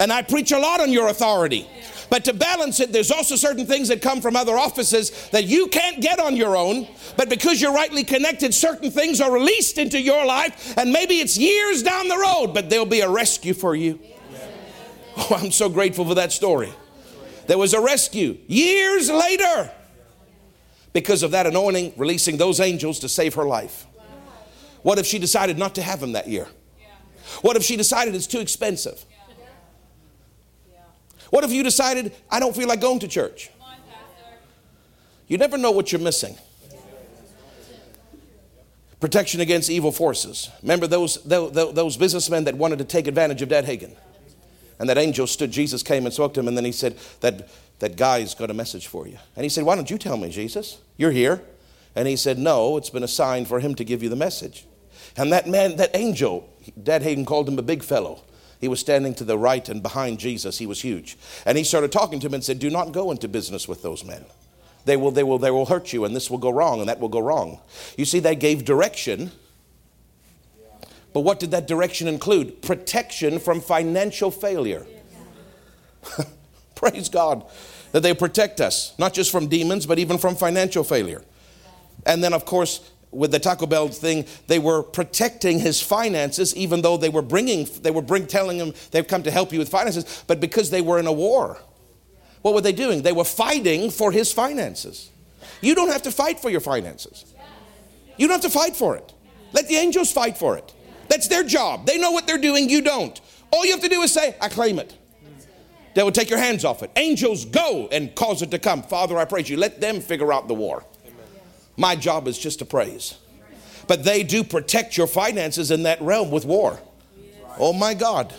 [SPEAKER 1] And I preach a lot on your authority. But to balance it, there's also certain things that come from other offices that you can't get on your own. But because you're rightly connected, certain things are released into your life. And maybe it's years down the road, but there'll be a rescue for you. Oh, I'm so grateful for that story. There was a rescue years later because of that anointing releasing those angels to save her life. What if she decided not to have them that year? What if she decided it's too expensive? What if you decided, I don't feel like going to church? You never know what you're missing. Protection against evil forces. Remember those, those, those businessmen that wanted to take advantage of Dad Hagin? And that angel stood, Jesus came and spoke to him, and then he said, That, that guy's got a message for you. And he said, Why don't you tell me, Jesus? You're here. And he said, No, it's been assigned for him to give you the message. And that man, that angel, Dad Hagin called him a big fellow. He was standing to the right and behind Jesus. He was huge. And he started talking to him and said, Do not go into business with those men. They will, they will, they will hurt you, and this will go wrong, and that will go wrong. You see, they gave direction but what did that direction include? Protection from financial failure. Praise God. That they protect us, not just from demons, but even from financial failure. And then, of course, with the Taco Bell thing, they were protecting his finances, even though they were bringing, they were bring, telling him they've come to help you with finances, but because they were in a war. What were they doing? They were fighting for his finances. You don't have to fight for your finances. You don't have to fight for it. Let the angels fight for it. That's their job. They know what they're doing, you don't. All you have to do is say, I claim it. They will take your hands off it. Angels go and cause it to come. Father, I praise you. Let them figure out the war. My job is just to praise. But they do protect your finances in that realm with war. Oh my God.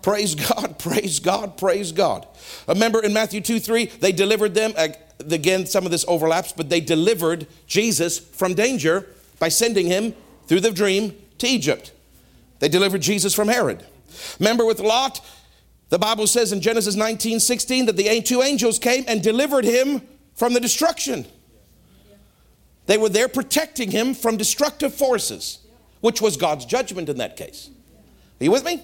[SPEAKER 1] Praise God, praise God, praise God. Remember in Matthew 2 3, they delivered them. Again, some of this overlaps, but they delivered Jesus from danger by sending him through the dream to Egypt. They delivered Jesus from Herod. Remember with Lot, the Bible says in Genesis 19 16 that the two angels came and delivered him from the destruction. They were there protecting him from destructive forces, which was God's judgment in that case. Are you with me?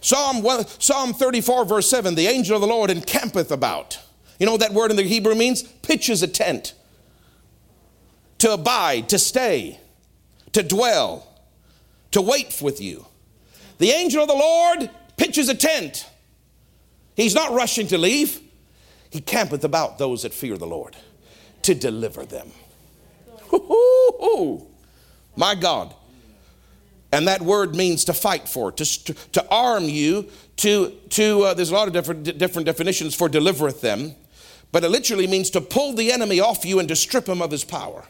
[SPEAKER 1] Psalm, Psalm 34, verse 7 the angel of the Lord encampeth about. You know what that word in the Hebrew means? Pitches a tent. To abide, to stay, to dwell, to wait with you. The angel of the Lord pitches a tent. He's not rushing to leave. He campeth about those that fear the Lord to deliver them. My God. And that word means to fight for, to, to, arm you, to, to uh, there's a lot of different, different definitions for delivereth them, but it literally means to pull the enemy off you and to strip him of his power.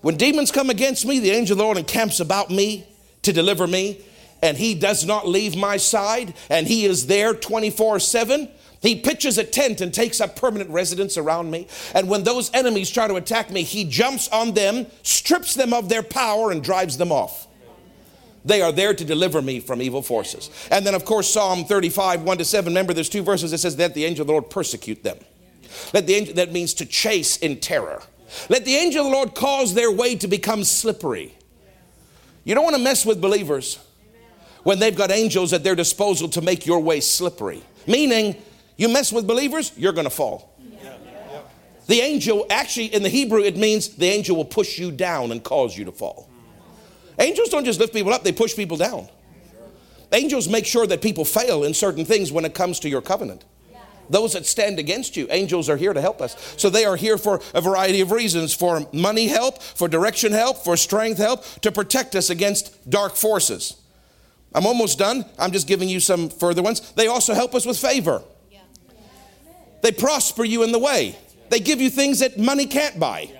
[SPEAKER 1] When demons come against me, the angel of the Lord encamps about me to deliver me, and he does not leave my side, and he is there 24 7. He pitches a tent and takes up permanent residence around me. And when those enemies try to attack me, he jumps on them, strips them of their power, and drives them off. They are there to deliver me from evil forces. And then, of course, Psalm 35, 1 to 7. Remember, there's two verses that says that the angel of the Lord persecute them. Let the angel, that means to chase in terror. Let the angel of the Lord cause their way to become slippery. You don't want to mess with believers when they've got angels at their disposal to make your way slippery. Meaning, you mess with believers, you're going to fall. The angel, actually, in the Hebrew, it means the angel will push you down and cause you to fall. Angels don't just lift people up, they push people down. Angels make sure that people fail in certain things when it comes to your covenant. Those that stand against you, angels are here to help us. So they are here for a variety of reasons for money help, for direction help, for strength help, to protect us against dark forces. I'm almost done. I'm just giving you some further ones. They also help us with favor. They prosper you in the way. They give you things that money can't buy.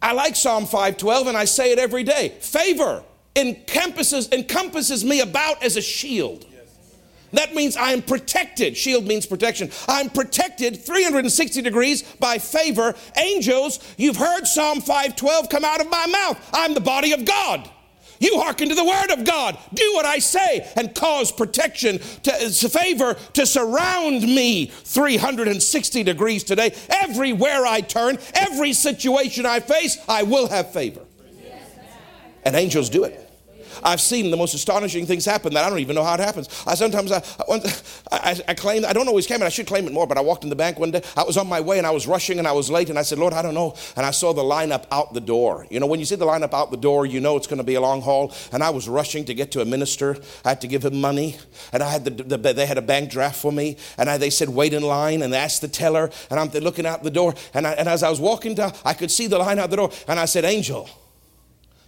[SPEAKER 1] I like Psalm 512 and I say it every day. Favor encompasses, encompasses me about as a shield. That means I am protected. Shield means protection. I'm protected 360 degrees by favor. Angels, you've heard Psalm 512 come out of my mouth. I'm the body of God. You hearken to the word of God. Do what I say and cause protection to uh, favor to surround me 360 degrees today. Everywhere I turn, every situation I face, I will have favor. And angels do it. I've seen the most astonishing things happen that I don't even know how it happens. I sometimes I, I, I claim I don't always claim it. I should claim it more. But I walked in the bank one day. I was on my way and I was rushing and I was late and I said, Lord, I don't know. And I saw the lineup out the door. You know, when you see the lineup out the door, you know it's going to be a long haul. And I was rushing to get to a minister. I had to give him money, and I had the, the they had a bank draft for me. And I, they said wait in line and they asked the teller. And I'm looking out the door. And, I, and as I was walking down, I could see the line out the door. And I said, Angel,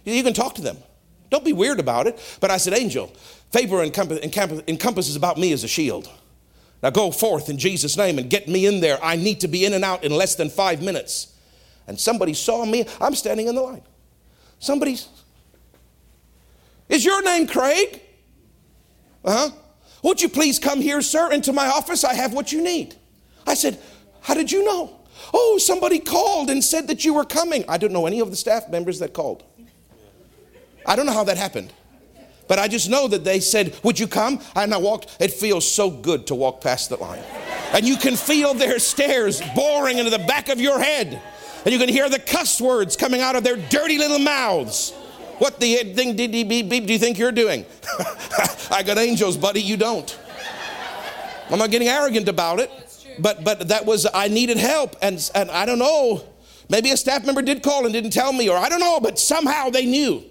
[SPEAKER 1] you can talk to them. Don't be weird about it. But I said, Angel, favor encompasses about me as a shield. Now go forth in Jesus' name and get me in there. I need to be in and out in less than five minutes. And somebody saw me. I'm standing in the line. Somebody's, is your name Craig? Uh huh. Would you please come here, sir, into my office? I have what you need. I said, How did you know? Oh, somebody called and said that you were coming. I don't know any of the staff members that called. I don't know how that happened. But I just know that they said, Would you come? And I walked. It feels so good to walk past the line. And you can feel their stares boring into the back of your head. And you can hear the cuss words coming out of their dirty little mouths. What the thing did beep beep do you think you're doing? I got angels, buddy, you don't. I'm not getting arrogant about it. but but that was I needed help, and and I don't know. Maybe a staff member did call and didn't tell me, or I don't know, but somehow they knew,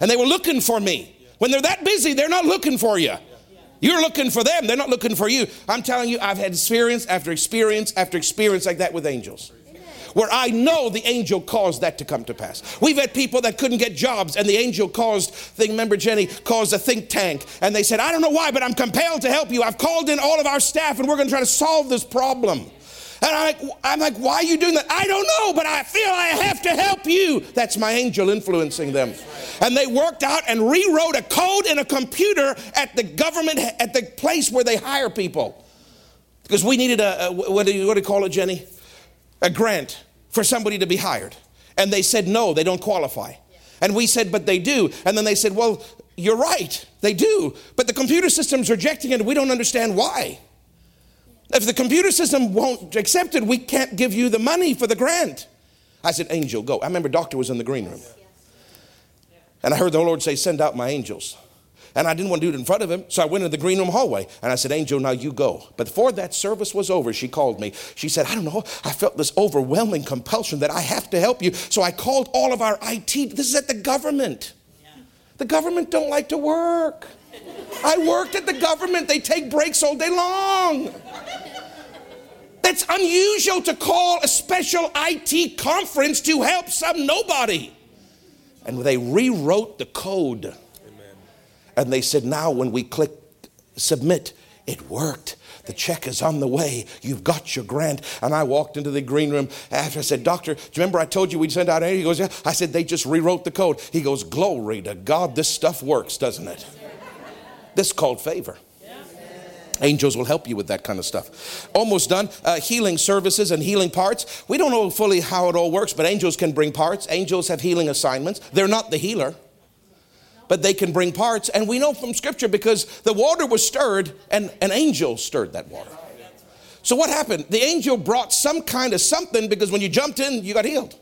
[SPEAKER 1] and they were looking for me. When they're that busy, they're not looking for you. You're looking for them, they're not looking for you. I'm telling you, I've had experience after experience after experience like that with angels where I know the angel caused that to come to pass. We've had people that couldn't get jobs, and the angel caused, think, remember Jenny, caused a think tank, and they said, I don't know why, but I'm compelled to help you. I've called in all of our staff, and we're going to try to solve this problem. And I'm like, I'm like, why are you doing that? I don't know, but I feel I have to help you. That's my angel influencing them. And they worked out and rewrote a code in a computer at the government, at the place where they hire people. Because we needed a, a what, do you, what do you call it, Jenny? A grant for somebody to be hired. And they said, no, they don't qualify. And we said, but they do. And then they said, well, you're right, they do. But the computer system's rejecting it, and we don't understand why. If the computer system won't accept it, we can't give you the money for the grant. I said, Angel, go. I remember doctor was in the green room. And I heard the Lord say, Send out my angels. And I didn't want to do it in front of him, so I went into the green room hallway and I said, Angel, now you go. But before that service was over, she called me. She said, I don't know, I felt this overwhelming compulsion that I have to help you. So I called all of our IT. This is at the government. The government don't like to work. I worked at the government. They take breaks all day long. That's unusual to call a special IT conference to help some nobody. And they rewrote the code. And they said, now when we click submit, it worked. The check is on the way. You've got your grant. And I walked into the green room after I said, Doctor, do you remember I told you we'd send out He goes, Yeah. I said, They just rewrote the code. He goes, Glory to God, this stuff works, doesn't it? This called favor. Angels will help you with that kind of stuff. Almost done. Uh, healing services and healing parts. We don't know fully how it all works, but angels can bring parts. Angels have healing assignments. They're not the healer but they can bring parts. And we know from Scripture because the water was stirred and an angel stirred that water. So what happened? The angel brought some kind of something because when you jumped in, you got healed.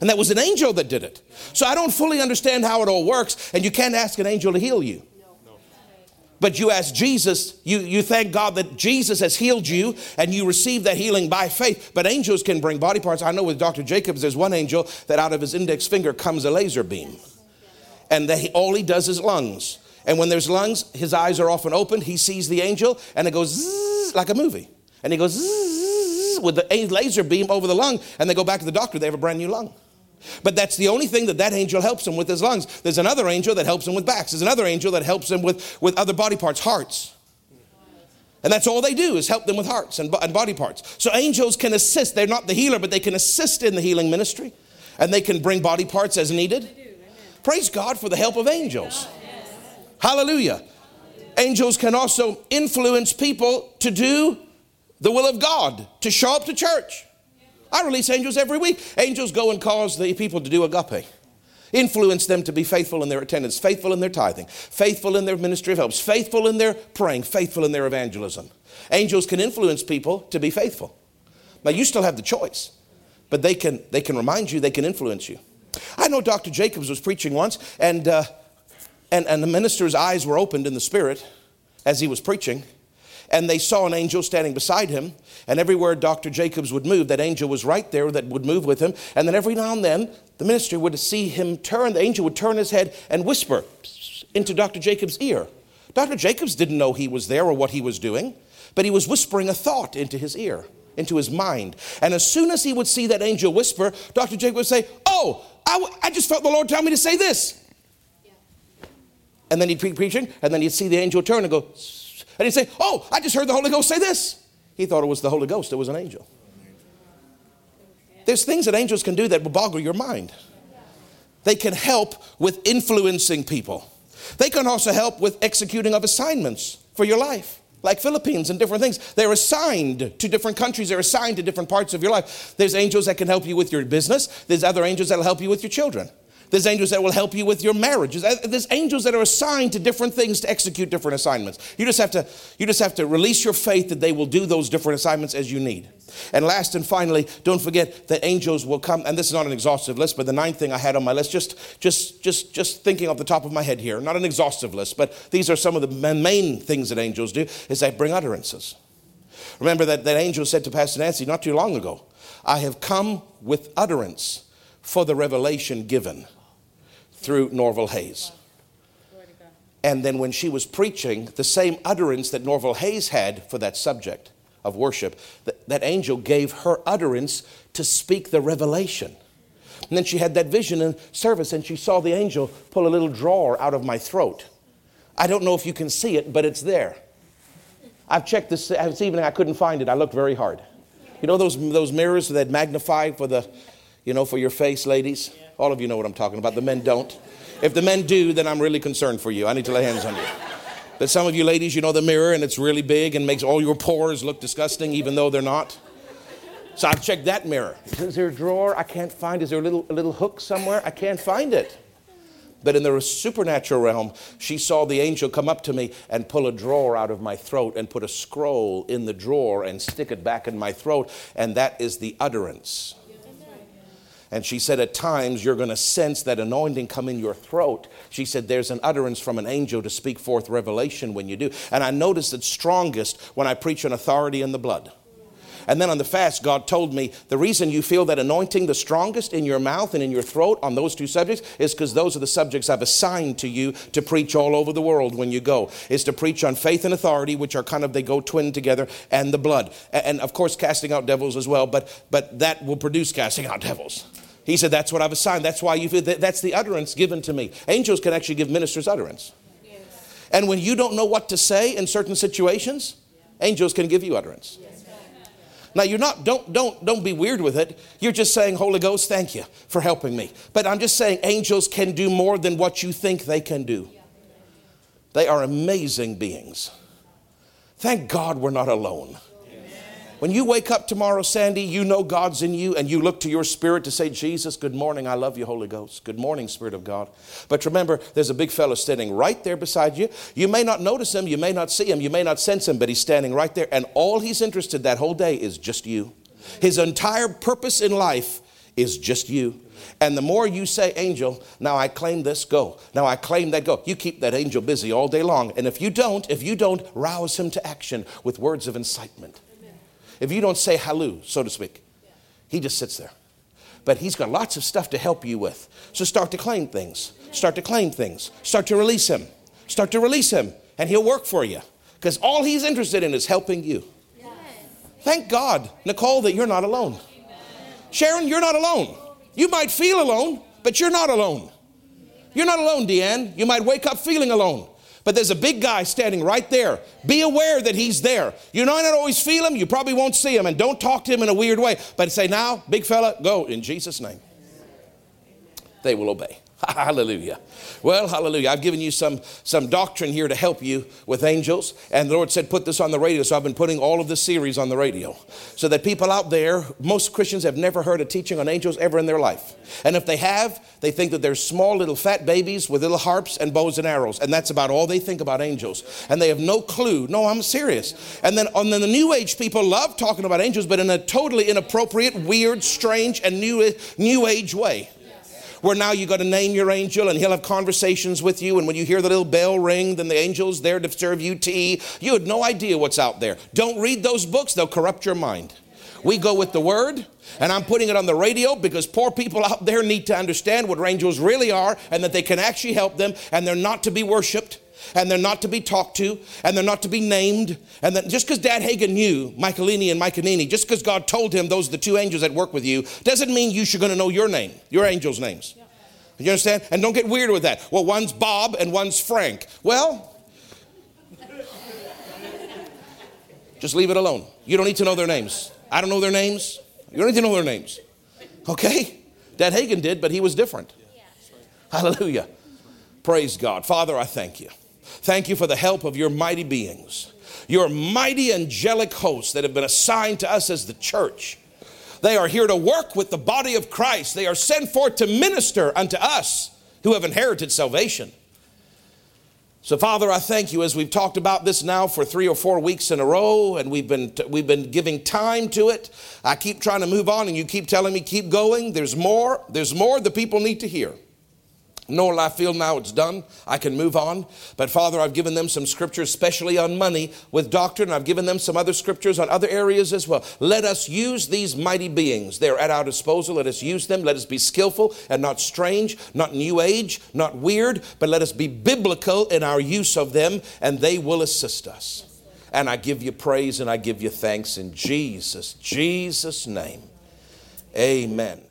[SPEAKER 1] And that was an angel that did it. So I don't fully understand how it all works, and you can't ask an angel to heal you. But you ask Jesus, you, you thank God that Jesus has healed you and you receive that healing by faith. But angels can bring body parts. I know with Dr. Jacobs, there's one angel that out of his index finger comes a laser beam and that he, all he does is lungs. And when there's lungs, his eyes are often opened. He sees the angel, and it goes like a movie. And he goes with the laser beam over the lung, and they go back to the doctor. They have a brand new lung. But that's the only thing that that angel helps him with his lungs. There's another angel that helps him with backs. There's another angel that helps him with, with other body parts, hearts. And that's all they do is help them with hearts and, and body parts. So angels can assist. They're not the healer, but they can assist in the healing ministry. And they can bring body parts as needed. Praise God for the help of angels. Hallelujah. Angels can also influence people to do the will of God, to show up to church. I release angels every week. Angels go and cause the people to do agape. Influence them to be faithful in their attendance, faithful in their tithing, faithful in their ministry of helps, faithful in their praying, faithful in their evangelism. Angels can influence people to be faithful. Now you still have the choice, but they can they can remind you, they can influence you. I know Dr. Jacobs was preaching once, and, uh, and, and the minister's eyes were opened in the spirit as he was preaching, and they saw an angel standing beside him. And everywhere Dr. Jacobs would move, that angel was right there that would move with him. And then every now and then, the minister would see him turn, the angel would turn his head and whisper into Dr. Jacobs' ear. Dr. Jacobs didn't know he was there or what he was doing, but he was whispering a thought into his ear, into his mind. And as soon as he would see that angel whisper, Dr. Jacobs would say, Oh, I, I just felt the Lord tell me to say this. And then he'd be preaching, and then he'd see the angel turn and go, and he'd say, Oh, I just heard the Holy Ghost say this. He thought it was the Holy Ghost, it was an angel. There's things that angels can do that will boggle your mind. They can help with influencing people. They can also help with executing of assignments for your life like Philippines and different things. They're assigned to different countries, they're assigned to different parts of your life. There's angels that can help you with your business, there's other angels that'll help you with your children. There's angels that will help you with your marriages. Uh, there's angels that are assigned to different things to execute different assignments. You just have to, you just have to release your faith that they will do those different assignments as you need. And last and finally, don't forget that angels will come, and this is not an exhaustive list, but the ninth thing I had on my list, just, just, just, just thinking off the top of my head here, not an exhaustive list, but these are some of the main things that angels do, is they bring utterances. Remember that that angel said to Pastor Nancy not too long ago, I have come with utterance for the revelation given through Norval Hayes. And then when she was preaching, the same utterance that Norval Hayes had for that subject of worship, that, that angel gave her utterance to speak the revelation. And then she had that vision in service and she saw the angel pull a little drawer out of my throat. I don't know if you can see it, but it's there. I've checked this, this evening, I couldn't find it. I looked very hard. You know those, those mirrors that magnify for the, you know, for your face, ladies? All of you know what I'm talking about. The men don't. If the men do, then I'm really concerned for you. I need to lay hands on you. But some of you ladies, you know the mirror and it's really big and makes all your pores look disgusting, even though they're not. So I've checked that mirror. Is there a drawer? I can't find. Is there a little, a little hook somewhere? I can't find it. But in the supernatural realm, she saw the angel come up to me and pull a drawer out of my throat and put a scroll in the drawer and stick it back in my throat. And that is the utterance. And she said, At times you're going to sense that anointing come in your throat. She said, There's an utterance from an angel to speak forth revelation when you do. And I notice it's strongest when I preach an authority in the blood. And then on the fast, God told me the reason you feel that anointing the strongest in your mouth and in your throat on those two subjects is because those are the subjects I've assigned to you to preach all over the world when you go. Is to preach on faith and authority, which are kind of they go twin together, and the blood. And of course casting out devils as well, but but that will produce casting out devils. He said, That's what I've assigned. That's why you feel that, that's the utterance given to me. Angels can actually give ministers utterance. Yes. And when you don't know what to say in certain situations, angels can give you utterance. Yes. Now you're not don't don't don't be weird with it. You're just saying, Holy Ghost, thank you for helping me. But I'm just saying angels can do more than what you think they can do. They are amazing beings. Thank God we're not alone. When you wake up tomorrow, Sandy, you know God's in you and you look to your spirit to say, Jesus, good morning. I love you, Holy Ghost. Good morning, Spirit of God. But remember, there's a big fellow standing right there beside you. You may not notice him, you may not see him, you may not sense him, but he's standing right there. And all he's interested that whole day is just you. His entire purpose in life is just you. And the more you say, angel, now I claim this, go. Now I claim that, go. You keep that angel busy all day long. And if you don't, if you don't, rouse him to action with words of incitement. If you don't say halloo, so to speak, he just sits there. But he's got lots of stuff to help you with. So start to claim things. Start to claim things. Start to release him. Start to release him, and he'll work for you. Because all he's interested in is helping you. Thank God, Nicole, that you're not alone. Sharon, you're not alone. You might feel alone, but you're not alone. You're not alone, Deanne. You might wake up feeling alone. But there's a big guy standing right there. Be aware that he's there. You might not always feel him, you probably won't see him, and don't talk to him in a weird way. But say, now, big fella, go in Jesus' name. They will obey. Hallelujah. Well, hallelujah. I've given you some, some doctrine here to help you with angels. And the Lord said, put this on the radio. So I've been putting all of this series on the radio. So that people out there, most Christians have never heard a teaching on angels ever in their life. And if they have, they think that they're small little fat babies with little harps and bows and arrows. And that's about all they think about angels. And they have no clue. No, I'm serious. And then, and then the New Age people love talking about angels, but in a totally inappropriate, weird, strange, and new, new Age way where now you got to name your angel and he'll have conversations with you. And when you hear the little bell ring, then the angel's there to serve you tea. You had no idea what's out there. Don't read those books, they'll corrupt your mind. We go with the word, and I'm putting it on the radio because poor people out there need to understand what angels really are and that they can actually help them and they're not to be worshiped and they're not to be talked to, and they're not to be named. And that just because Dad Hagin knew Michaelini and Michaelini, just because God told him those are the two angels that work with you, doesn't mean you should going to know your name, your angels' names. You understand? And don't get weird with that. Well, one's Bob and one's Frank. Well, just leave it alone. You don't need to know their names. I don't know their names. You don't need to know their names. Okay? Dad Hagin did, but he was different. Hallelujah. Praise God. Father, I thank you. Thank you for the help of your mighty beings, your mighty angelic hosts that have been assigned to us as the church. They are here to work with the body of Christ. They are sent forth to minister unto us who have inherited salvation. So, Father, I thank you as we've talked about this now for three or four weeks in a row, and we've been, we've been giving time to it. I keep trying to move on, and you keep telling me, keep going. There's more. There's more the people need to hear. Nor I feel now it's done. I can move on. But Father, I've given them some scriptures, especially on money with doctrine. I've given them some other scriptures on other areas as well. Let us use these mighty beings. They're at our disposal. Let us use them. Let us be skillful and not strange, not new age, not weird, but let us be biblical in our use of them, and they will assist us. And I give you praise and I give you thanks in Jesus, Jesus' name. Amen.